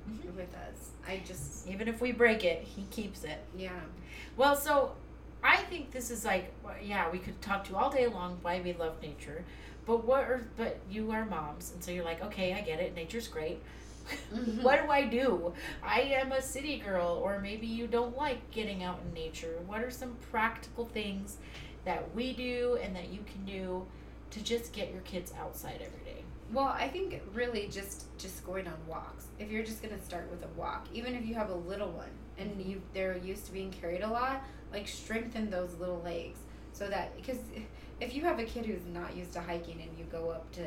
Mhm. with us. I just even if we break it, He keeps it. yeah. Well, so I think this is like, yeah, we could talk to you all day long why we love nature, but what are, but you are moms, and so you're like, okay, I get it, nature's great. Mhm. what do I do? I am a city girl, or maybe you don't like getting out in nature. What are some practical things that we do and that you can do to just get your kids outside every day? Well, I think really just just going on walks. If you're just gonna start with a walk, even if you have a little one and you they're used to being carried a lot, like strengthen those little legs so that because if you have a kid who's not used to hiking and you go up to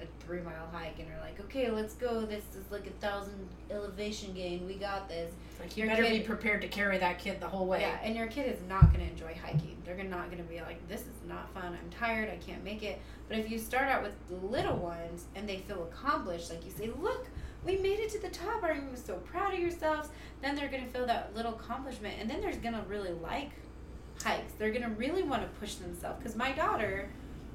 a three mile hike and are like, okay, let's go. This is like a thousand elevation gain. We got this. Like you Your better be prepared to carry that kid the whole way. Yeah, and your kid is not going to enjoy hiking. They're not going to be like, this is not fun. I'm tired. I can't make it. But if you start out with little ones and they feel accomplished, like you say, look, we made it to the top. Are you so proud of yourselves? Then they're going to feel that little accomplishment, and then they're going to really like hikes. They're going to really want to push themselves. Because my daughter,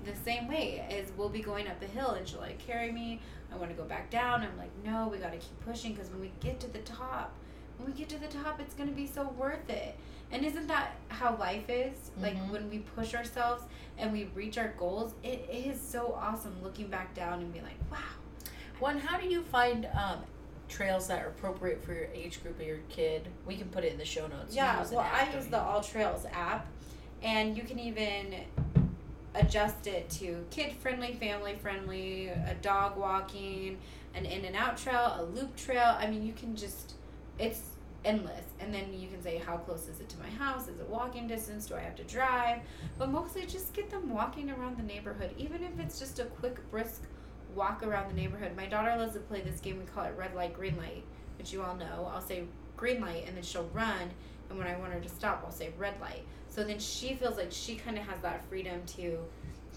the same way, is we'll be going up a hill and she'll like carry me. I want to go back down. I'm like, no, we got to keep pushing because when we get to the top, when we get to the top, it's going to be so worth it. And isn't that how life is? Like Mhm. when we push ourselves and we reach our goals, it is so awesome looking back down and be like, wow. One, how do you find um, trails that are appropriate for your age group of your kid? We can put it in the show notes. Yeah, well, I use the AllTrails app, and you can even adjust it to kid friendly, family friendly, a dog walking, an in and out trail, a loop trail. I mean, you can just, it's endless. And then you can say, how close is it to my house? Is it walking distance? Do I have to drive? But mostly just get them walking around the neighborhood, even if it's just a quick, brisk walk around the neighborhood. My daughter loves to play this game. We call it red light, green light, which you all know. I'll say green light, and then she'll run. And when I want her to stop, I'll say red light. So then she feels like she kind of has that freedom to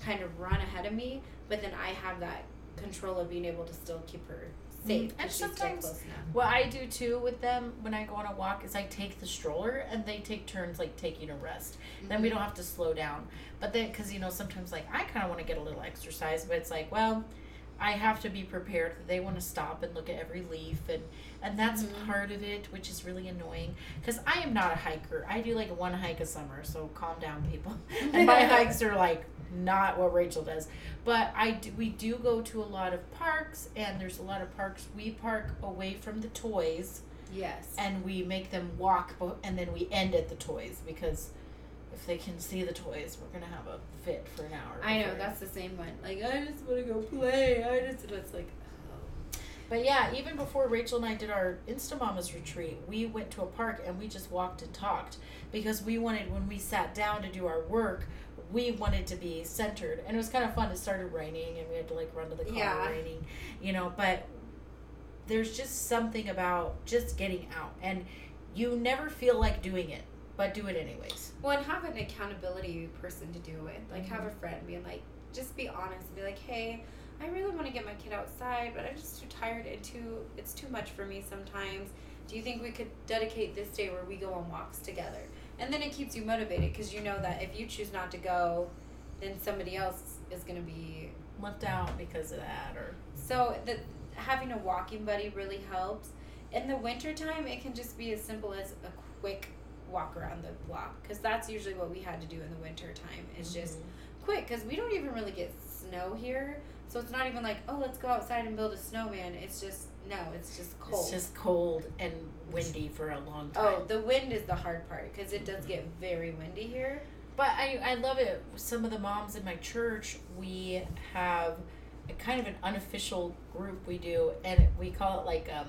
kind of run ahead of me, but then I have that control of being able to still keep her safe. And she's still sometimes- close enough. What I do too with them when I go on a walk is I take the stroller and they take turns like taking a rest. Then Mm-hmm. we don't have to slow down. But then, because you know, sometimes like I kind of want to get a little exercise, but it's like, well, I have to be prepared that they want to stop and look at every leaf, and and that's Mhm. part of it, which is really annoying. Because I am not a hiker. I do like one hike a summer, so calm down, people. and my hikes are like not what Rachel does. But I do, we do go to a lot of parks, and there's a lot of parks we park away from the toys Yes. and we make them walk and then we end at the toys because if they can see the toys we're gonna have a fit for an hour I know that's the same one. Like I just want to go play. I just it's like oh. but yeah even before rachel and i did our Insta instamamas retreat we went to a park and we just walked and talked because we wanted when we sat down to do our work we wanted to be centered and it was kind of fun it started raining and we had to like run to the car Yeah. raining you know but there's just something about just getting out and you never feel like doing it but do it anyways Well, and have an accountability person to do it. Like have a Mm-hmm. friend being like, just be honest and be like, hey, I really want to get my kid outside, but I'm just too tired and too. It's too much for me sometimes. Do you think we could dedicate this day where we go on walks together? And then it keeps you motivated because you know that if you choose not to go, then somebody else is going to be left out because of that or So the having a walking buddy really helps. In the wintertime, it can just be as simple as a quick walk around the block because that's usually what we had to do in the winter time. Is just quick because we don't even really get snow here, so it's not even like oh let's go outside and build a snowman. It's just no, it's just cold. It's just cold and windy for a long time. oh, the wind is the hard part because it does get very windy here. But I, I love it. Some of the moms in my church, we have a kind of an unofficial group we do, and we call it like um,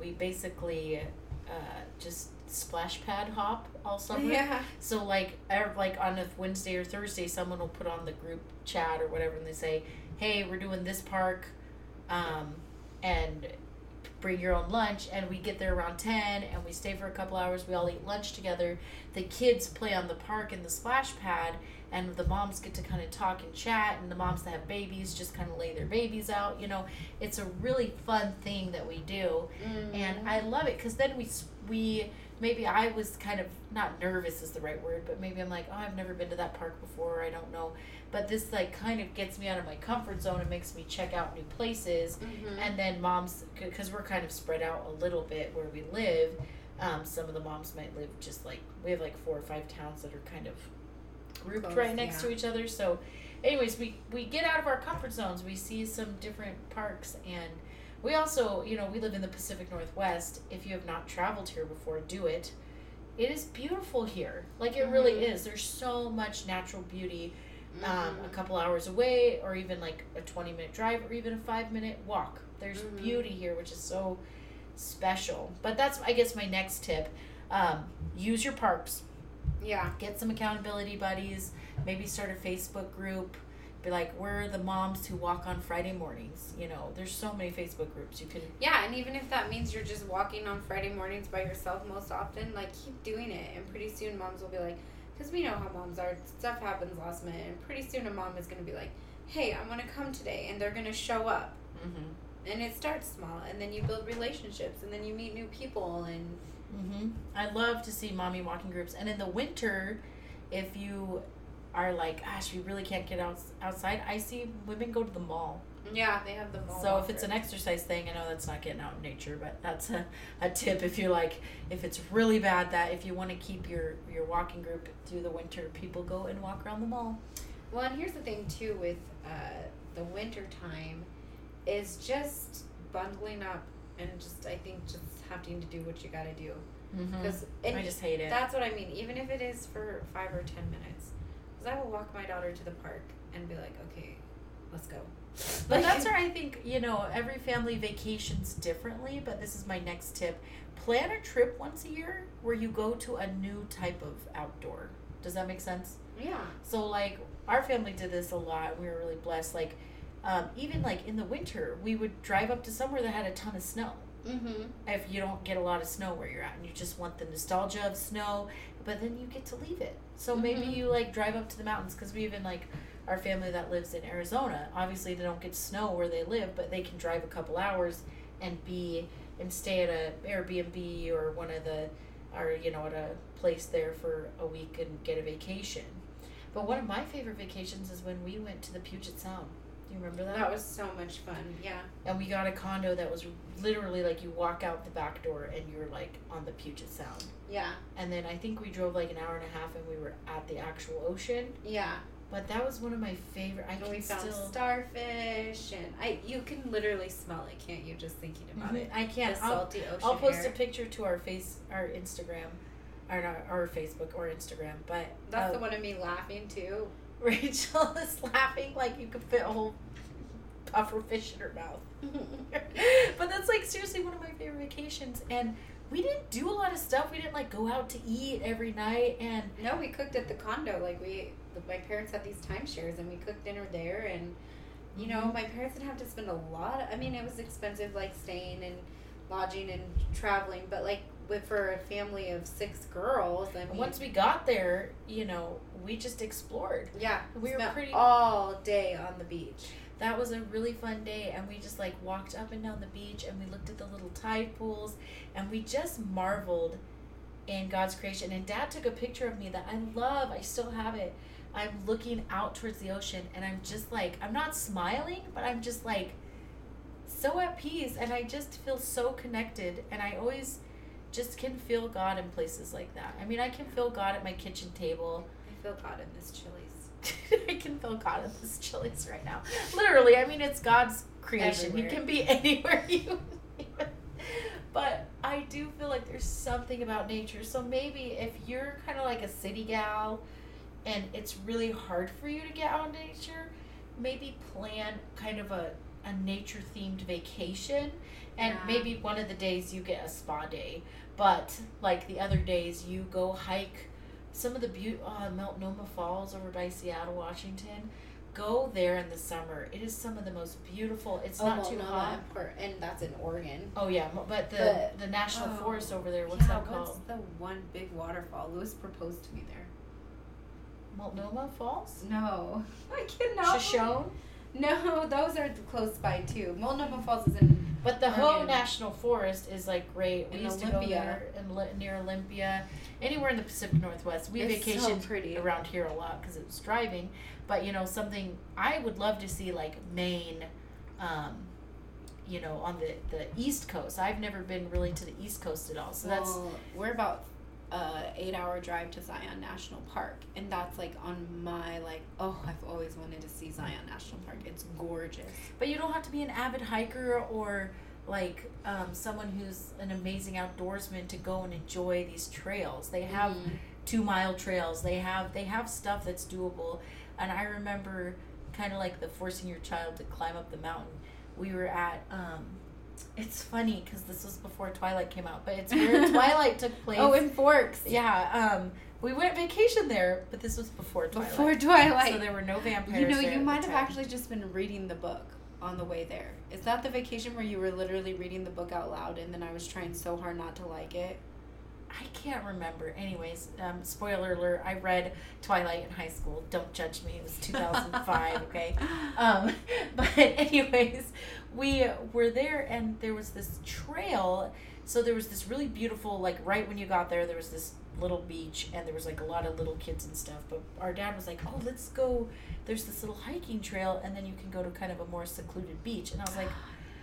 we basically uh, just splash pad hop all summer. Yeah. So like, er, like on a Wednesday or Thursday, someone will put on the group chat or whatever, and they say, "Hey, we're doing this park, um, and bring your own lunch." And we get there around ten, and we stay for a couple hours. We all eat lunch together. The kids play on the park in the splash pad, and the moms get to kind of talk and chat. And the moms that have babies just kind of lay their babies out. You know, it's a really fun thing that we do and I love it because then we we maybe I was kind of not nervous is the right word, but maybe I'm like, oh, I've never been to that park before. I don't know, but this like kind of gets me out of my comfort zone and makes me check out new places. Mhm. And then moms, because we're kind of spread out a little bit where we live. Um, some of the moms might live just like we have like four or five towns that are kind of grouped Close, right next yeah. to each other. So, anyways, we we get out of our comfort zones. We see some different parks and we also, you know, we live in the Pacific Northwest. If you have not traveled here before, do it. It is beautiful here. Like it really Mhm. is. There's so much natural beauty. Um, a Mhm. couple hours away, or even like a 20 minute drive, or even a five minute walk. There's Mhm. beauty here, which is so special. But that's, I guess, my next tip. Um, use your parks yeah. get some accountability buddies maybe start a facebook group be like, we're the moms who walk on Friday mornings. You know, there's so many Facebook groups you can. Yeah, and even if that means you're just walking on Friday mornings by yourself most often, like keep doing it, and pretty soon moms will be like, because we know how moms are, stuff happens last minute, and pretty soon a mom is gonna be like, hey, I'm gonna come today, and they're gonna show up, Mm-hmm. and it starts small, and then you build relationships, and then you meet new people, and Mm-hmm. I love to see mommy walking groups, and in the winter, if you are like, gosh, we really can't get out outside, I see women go to the mall. yeah, they have the mall. So if it's an exercise thing, I know that's not getting out in nature, but that's a, a tip if you're like, if it's really bad that if you want to keep your your walking group through the winter, people go and walk around the mall. Well, and here's the thing too with uh, the winter time, is just bundling up and just I think just having to do what you got to do Mm-hmm. because I just hate it. that's what I mean. Even if it is for five or ten minutes, because I will walk my daughter to the park and be like, okay, let's go. But that's where I think, you know, every family vacations differently, but this is my next tip. Plan a trip once a year where you go to a new type of outdoor. Does that make sense? yeah. So like our family did this a lot. We were really blessed. Like um, even like in the winter, we would drive up to somewhere that had a ton of snow. Mm-hmm. If you don't get a lot of snow where you're at, and you just want the nostalgia of snow, but then you get to leave it. So maybe Mhm. you like drive up to the mountains because we even like our family that lives in Arizona. Obviously, they don't get snow where they live, but they can drive a couple hours and be and stay at a Airbnb or one of the or you know at a place there for a week and get a vacation. But one of my favorite vacations is when we went to the Puget Sound. Do you remember that? That was so much fun. Yeah. and we got a condo that was literally like you walk out the back door and you're like on the Puget Sound. Yeah. And then I think we drove like an hour and a half and we were at the actual ocean. Yeah. But that was one of my favorite. I And can we found still. starfish, and I you can literally smell it, can't you? Just thinking about Mhm. it. I can't. the I'll, salty ocean I'll post air. a picture to our face, our Instagram, or not our Facebook or Instagram. But That's uh, the one of me laughing too. Rachel is laughing like you could fit a whole puffer fish in her mouth. but that's like seriously one of my favorite vacations and we didn't do a lot of stuff we didn't like go out to eat every night and No, we cooked at the condo. Like we, my parents had these timeshares, and we cooked dinner there. And you know, Mhm. my parents didn't have to spend a lot. I mean, it was expensive, like staying and lodging and traveling. But like with for a family of six girls, I mean, once we got there you know we just explored yeah, we were pretty- all day on the beach. that was a really fun day and we just like walked up and down the beach and we looked at the little tide pools and we just marveled in God's creation and dad took a picture of me that I love I still have it I'm looking out towards the ocean and I'm just like I'm not smiling but I'm just like so at peace and I just feel so connected and I always just can feel God in places like that. I mean I can feel God at my kitchen table feel God in this Chili's. I can feel God in this Chili's right now. Literally, I mean, it's God's creation. Everywhere. He can be anywhere you. but I do feel like there's something about nature. So maybe if you're kind of like a city gal, and it's really hard for you to get out in nature, maybe plan kind of a a nature themed vacation, and Yeah. maybe one of the days you get a spa day, but like the other days you go hike some of the beaut uh, Multnomah Falls over by Seattle, Washington. Go there in the summer. It is some of the most beautiful. It's not too hot. and and that's in Oregon. Oh yeah, but the But- the national oh, forest over there. What's yeah, that what's called? the one big waterfall? Lewis proposed to me there. Multnomah Falls. No, I cannot. Shoshone. No, those are close by too. Multnomah Falls is in. But the Oregon. National Forest is like great. We In used to go there li- near Olympia, anywhere in the Pacific Northwest. We It's so vacationed pretty. around here a lot because it was driving. But you know something I would love to see like Maine, um, you know on the the East Coast. I've never been really to the East Coast at all. So that's well, we're about uh eight hour drive to Zion National Park, and that's like on my like. Oh, I've always wanted to see Zion National Park. It's gorgeous. But you don't have to be an avid hiker or like um, someone who's an amazing outdoorsman to go and enjoy these trails. They have Mhm. two mile trails. They have they have stuff that's doable. And I remember kind of like the forcing your child to climb up the mountain. We were at um, it's funny because this was before Twilight came out, but it's where Twilight took place. Oh, in Forks. Yeah, um, we went vacation there, but this was before Twilight. Before Twilight. So there were no vampires. you know, you might have actually just been reading the book on the way there. Is that the vacation where you were literally reading the book out loud and then I was trying so hard not to like it? I can't remember. Anyways, um, spoiler alert: I read Twilight in high school. Don't judge me. It was 2005. okay. Um, but anyways, we were there, and there was this trail. So there was this really beautiful, like right when you got there, there was this little beach, and there was like a lot of little kids and stuff. But our dad was like, "Oh, let's go." There's this little hiking trail, and then you can go to kind of a more secluded beach. And I was like,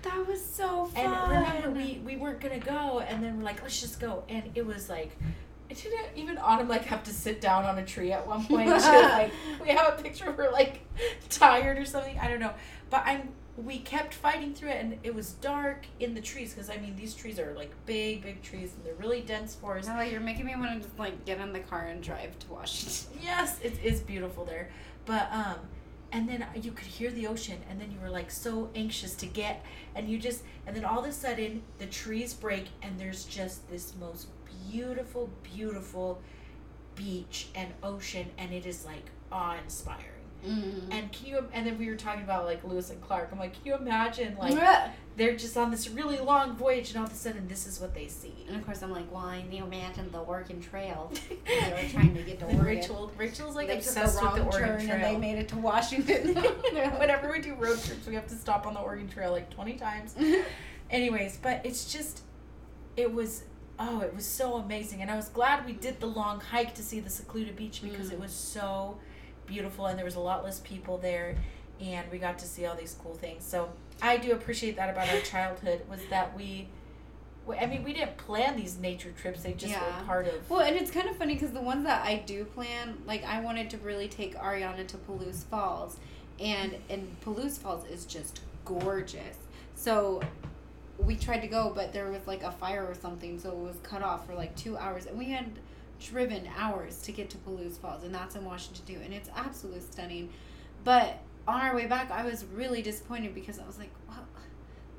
That was so fun. and remember, we we weren't gonna go, and then we're like, let's just go. And it was like, it didn't even Autumn like have to sit down on a tree at one point. She was like, we have a picture of her like tired or something. I don't know, but I'm. We kept fighting through it, and it was dark in the trees because I mean these trees are like big, big trees, and they're really dense forest. No, you're making me want to just like get in the car and drive to Washington. Yes, it is beautiful there. But um and then you could hear the ocean and then you were like so anxious to get and you just and then all of a sudden the trees break and there's just this most beautiful beautiful beach and ocean and it is like awe-inspiring. Mm. And can you and then we were talking about like Lewis and Clark. I'm like, can you imagine like and they're just on this really long voyage and all of a sudden this is what they see. And of course, I'm like, well, I need imagine the Oregon Trail. they were trying to get to Oregon. Rachel Rachel's like they obsessed with the wrong Oregon turn Trail. and they made it to Washington. Whenever we do road trips, we have to stop on the Oregon Trail like 20 times. Anyways, but it's just, it was, oh, it was so amazing. And I was glad we did the long hike to see the secluded beach because Mm. it was so beautiful and there was a lot less people there and we got to see all these cool things. So I do appreciate that about our childhood was that we, I mean, we didn't plan these nature trips. They just Yeah. were part of. Well, and it's kind of funny because the ones that I do plan, like I wanted to really take Ariana to Palouse Falls, and and Palouse Falls is just gorgeous. So we tried to go, but there was like a fire or something, so it was cut off for like two hours, and we had driven hours to get to Palouse Falls, and that's in Washington too, and it's absolutely stunning. But on our way back, I was really disappointed because I was like, well,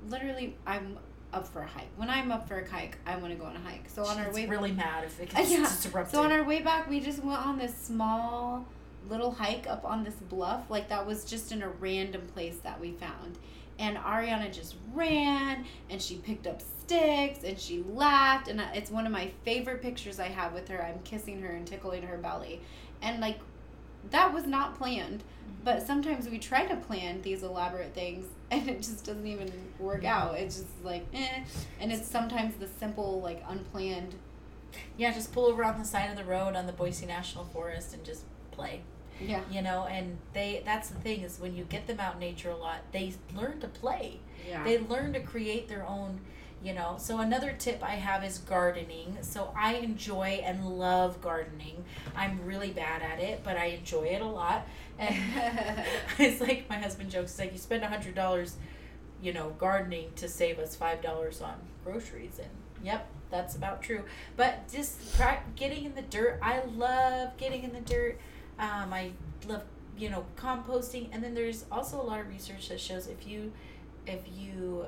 literally, I'm up for a hike. When I'm up for a hike, I want to go on a hike. So on our way really mad if it gets yeah. disrupted. so on our way back, we just went on this small little hike up on this bluff. Like that was just in a random place that we found. And Ariana just ran and she picked up sticks and she laughed. And uh, it's one of my favorite pictures I have with her. I'm kissing her and tickling her belly. And like, that was not planned. Mm-hmm. But sometimes we try to plan these elaborate things and it just doesn't even work mm-hmm. out. It's just like, eh. And it's sometimes the simple, like, unplanned Yeah, just pull over on the side of the road on the Boise National Forest and just play. Yeah. You know, and they that's the thing is when you get them out in nature a lot, they learn to play. Yeah. They learn to create their own, you know. So another tip I have is gardening. So I enjoy and love gardening. I'm really bad at it, but I enjoy it a lot. And it's like my husband jokes, it's like you spend a hundred dollars, you know, gardening to save us five dollars on groceries and yep, that's about true. But just getting in the dirt, I love getting in the dirt. Um, I love you know composting, and then there's also a lot of research that shows if you if you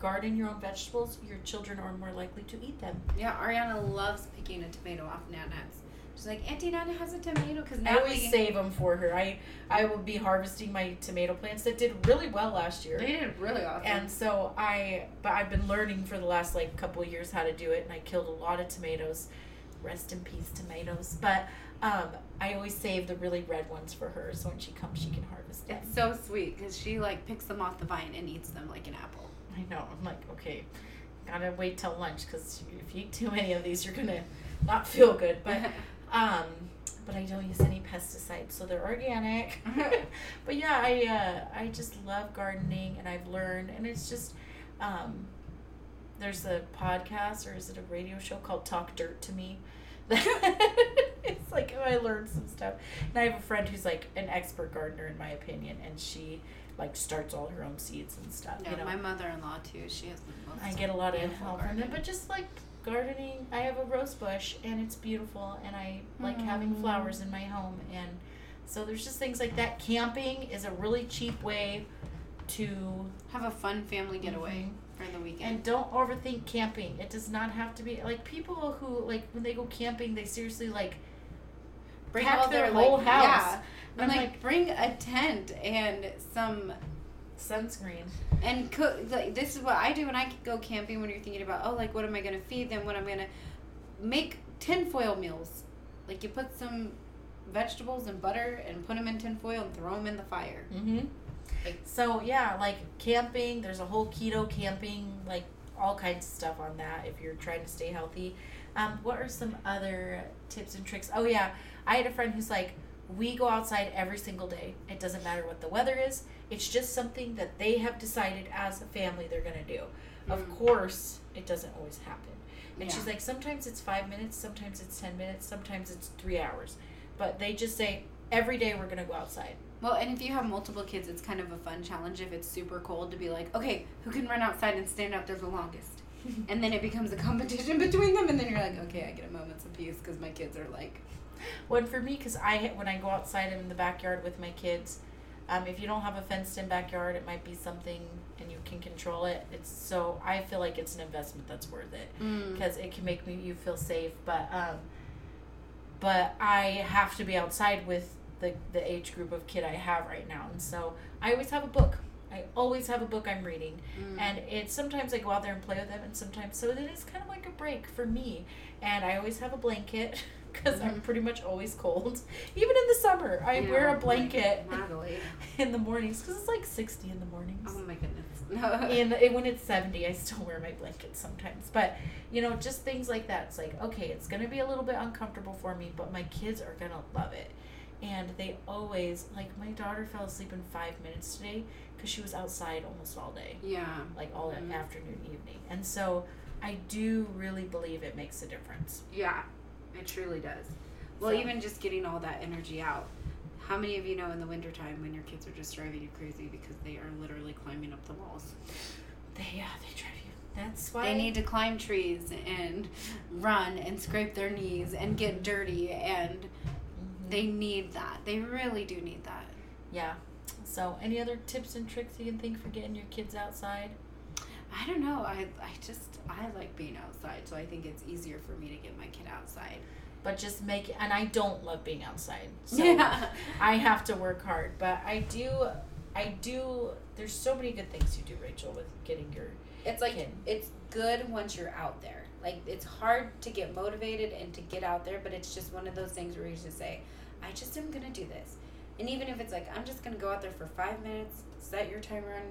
garden your own vegetables, your children are more likely to eat them. yeah, Ariana loves picking a tomato off Nana's. She's like, Auntie Nana has a tomato because I always save them for her. I I will be harvesting my tomato plants that did really well last year. they did really awesome. And so I, but I've been learning for the last like couple years how to do it, and I killed a lot of tomatoes. Rest in peace, tomatoes. But um, I always save the really red ones for her, so when she comes, she can harvest them. it's so sweet because she like picks them off the vine and eats them like an apple. I know. I'm like, okay, gotta wait till lunch because if you eat too many of these, you're gonna not feel good. But um, but I don't use any pesticides, so they're organic. but yeah, I uh, I just love gardening, and I've learned, and it's just um, there's a podcast or is it a radio show called Talk Dirt to Me. it's like I learned some stuff, and I have a friend who's like an expert gardener in my opinion, and she like starts all her own seeds and stuff. yeah, you know, my mother-in-law too. She has the most. I get a lot of beautiful help from them, but just like gardening, I have a rose bush and it's beautiful, and I like having Mm. flowers in my home, and so there's just things like that. Camping is a really cheap way to have a fun family getaway for the weekend. and don't overthink camping. It does not have to be like people who like when they go camping, they seriously like bring pack all their their whole like, house. Yeah, And I'm like, like- bring a tent and some Sunscreen. and cook. Like this is what I do when I go camping. When you're thinking about oh like what am I gonna feed them? What am I'm gonna make tinfoil meals. Like you put some vegetables and butter and put them in tinfoil and throw them in the fire. Mm-hmm. Like- So yeah, like camping. There's a whole keto camping, like all kinds of stuff on that. If you're trying to stay healthy, um, what are some other tips and tricks? Oh yeah, I had a friend who's like, we go outside every single day. It doesn't matter what the weather is. It's just something that they have decided as a family they're gonna do. Of Mm. course, it doesn't always happen. And Yeah. she's like, sometimes it's five minutes, sometimes it's ten minutes, sometimes it's three hours. But they just say every day we're gonna go outside. Well, and if you have multiple kids, it's kind of a fun challenge if it's super cold to be like, okay, who can run outside and stand out there the longest? and then it becomes a competition between them, and then you're like, okay, I get a moment's of peace because my kids are like, Well, for me, because I when I go outside in the backyard with my kids, um, if you don't have a fenced-in backyard, it might be something and you can control it. It's so I feel like it's an investment that's worth it mm, because it can make me you feel safe. But um, but I have to be outside with the the age group of kid I have right now, and so I always have a book. I always have a book I'm reading, mm. and it's sometimes I go out there and play with them, and sometimes so it is kind of like a break for me. And I always have a blanket because I'm Mhm. pretty much always cold, even in the summer. I wear a blanket Natalie. in the mornings because it's like 60 in the mornings. Oh my goodness. And, and when it's 70, I still wear my blanket sometimes. But you know, just things like that. It's like okay, it's gonna be a little bit uncomfortable for me, but my kids are gonna love it. And they always like my daughter fell asleep in five minutes today because she was outside almost all day yeah. like all Mhm. afternoon, evening. And so I do really believe it makes a difference. Yeah. It truly does. Well, So- even just getting all that energy out. How many of you know in the wintertime when your kids are just driving you crazy because they are literally climbing up the walls? They yeah, they drive you. That's why They need to climb trees and run and scrape their knees and get dirty and. They need that. They really do need that. yeah. So any other tips and tricks you can think for getting your kids outside? I don't know. I I just I like being outside, so I think it's easier for me to get my kid outside. But just make and I don't love being outside. So yeah. I have to work hard. But I do I do there's so many good things you do, Rachel, with getting your It's like kid. it's good once you're out there. Like it's hard to get motivated and to get out there, but it's just one of those things where you just say, "I just am gonna do this," and even if it's like I'm just gonna go out there for five minutes, set your timer on,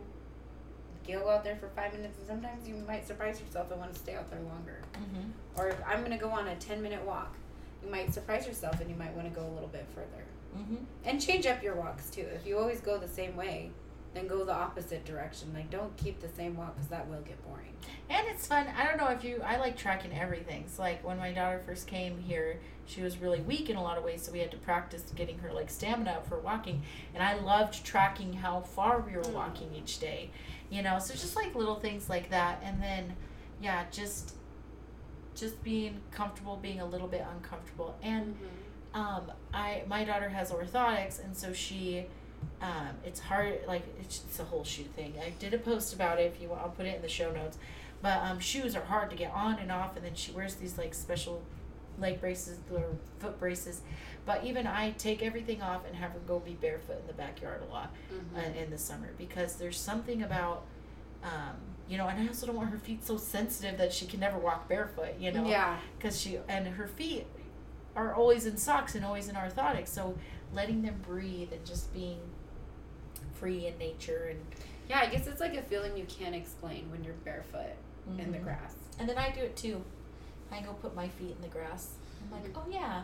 go out there for five minutes, and sometimes you might surprise yourself and want to stay out there longer. mm-hmm. Or if I'm gonna go on a ten minute walk, you might surprise yourself and you might want to go a little bit further. Mm-hmm. And change up your walks too. If you always go the same way, then go the opposite direction. Like don't keep the same walk because that will get boring. And it's fun. I don't know if you. I like tracking everything. So like when my daughter first came here, she was really weak in a lot of ways, so we had to practice getting her like stamina up for walking. And I loved tracking how far we were Mm. walking each day. You know, so just like little things like that. And then, yeah, just just being comfortable, being a little bit uncomfortable, and um, I my daughter has orthotics, and so she, um, it's hard. Like it's, it's a whole shoe thing. I did a post about it. If you want, I'll put it in the show notes. But um, shoes are hard to get on and off, and then she wears these like special leg braces or foot braces. But even I take everything off and have her go be barefoot in the backyard a lot uh, in the summer because there's something about. Um, you know, and I also don't want her feet so sensitive that she can never walk barefoot. You know, Yeah. because she and her feet are always in socks and always in orthotics so letting them breathe and just being free in nature and Yeah, I guess it's like a feeling you can't explain when you're barefoot in the Mhm. grass. and then i do it too i go put my feet in the grass i'm like oh yeah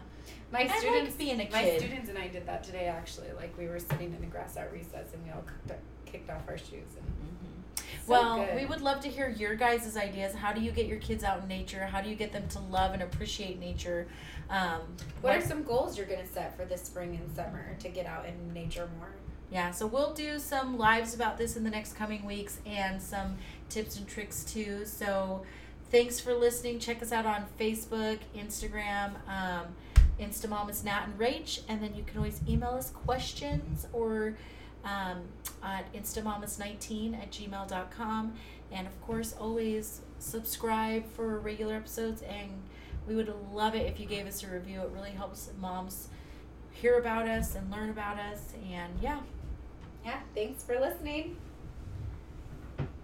My I like students, being a kid. my students and I did that today. Actually, like we were sitting in the grass at recess and we all kicked, kicked off our shoes. And so well good. we would love to hear your guys' ideas how do you get your kids out in nature how do you get them to love and appreciate nature um, What are some goals you're gonna set for this spring and summer to get out in nature more? Yeah, so we'll do some lives about this in the next coming weeks and some tips and tricks too. So thanks for listening. Check us out on Facebook, Instagram, um, Instamamas Nat and Rach, and then you can always email us questions or um, at instamamas19 at gmail.com. And of course, always subscribe for regular episodes. And we would love it if you gave us a review. It really helps moms hear about us and learn about us. And yeah, Yeah. Thanks for listening.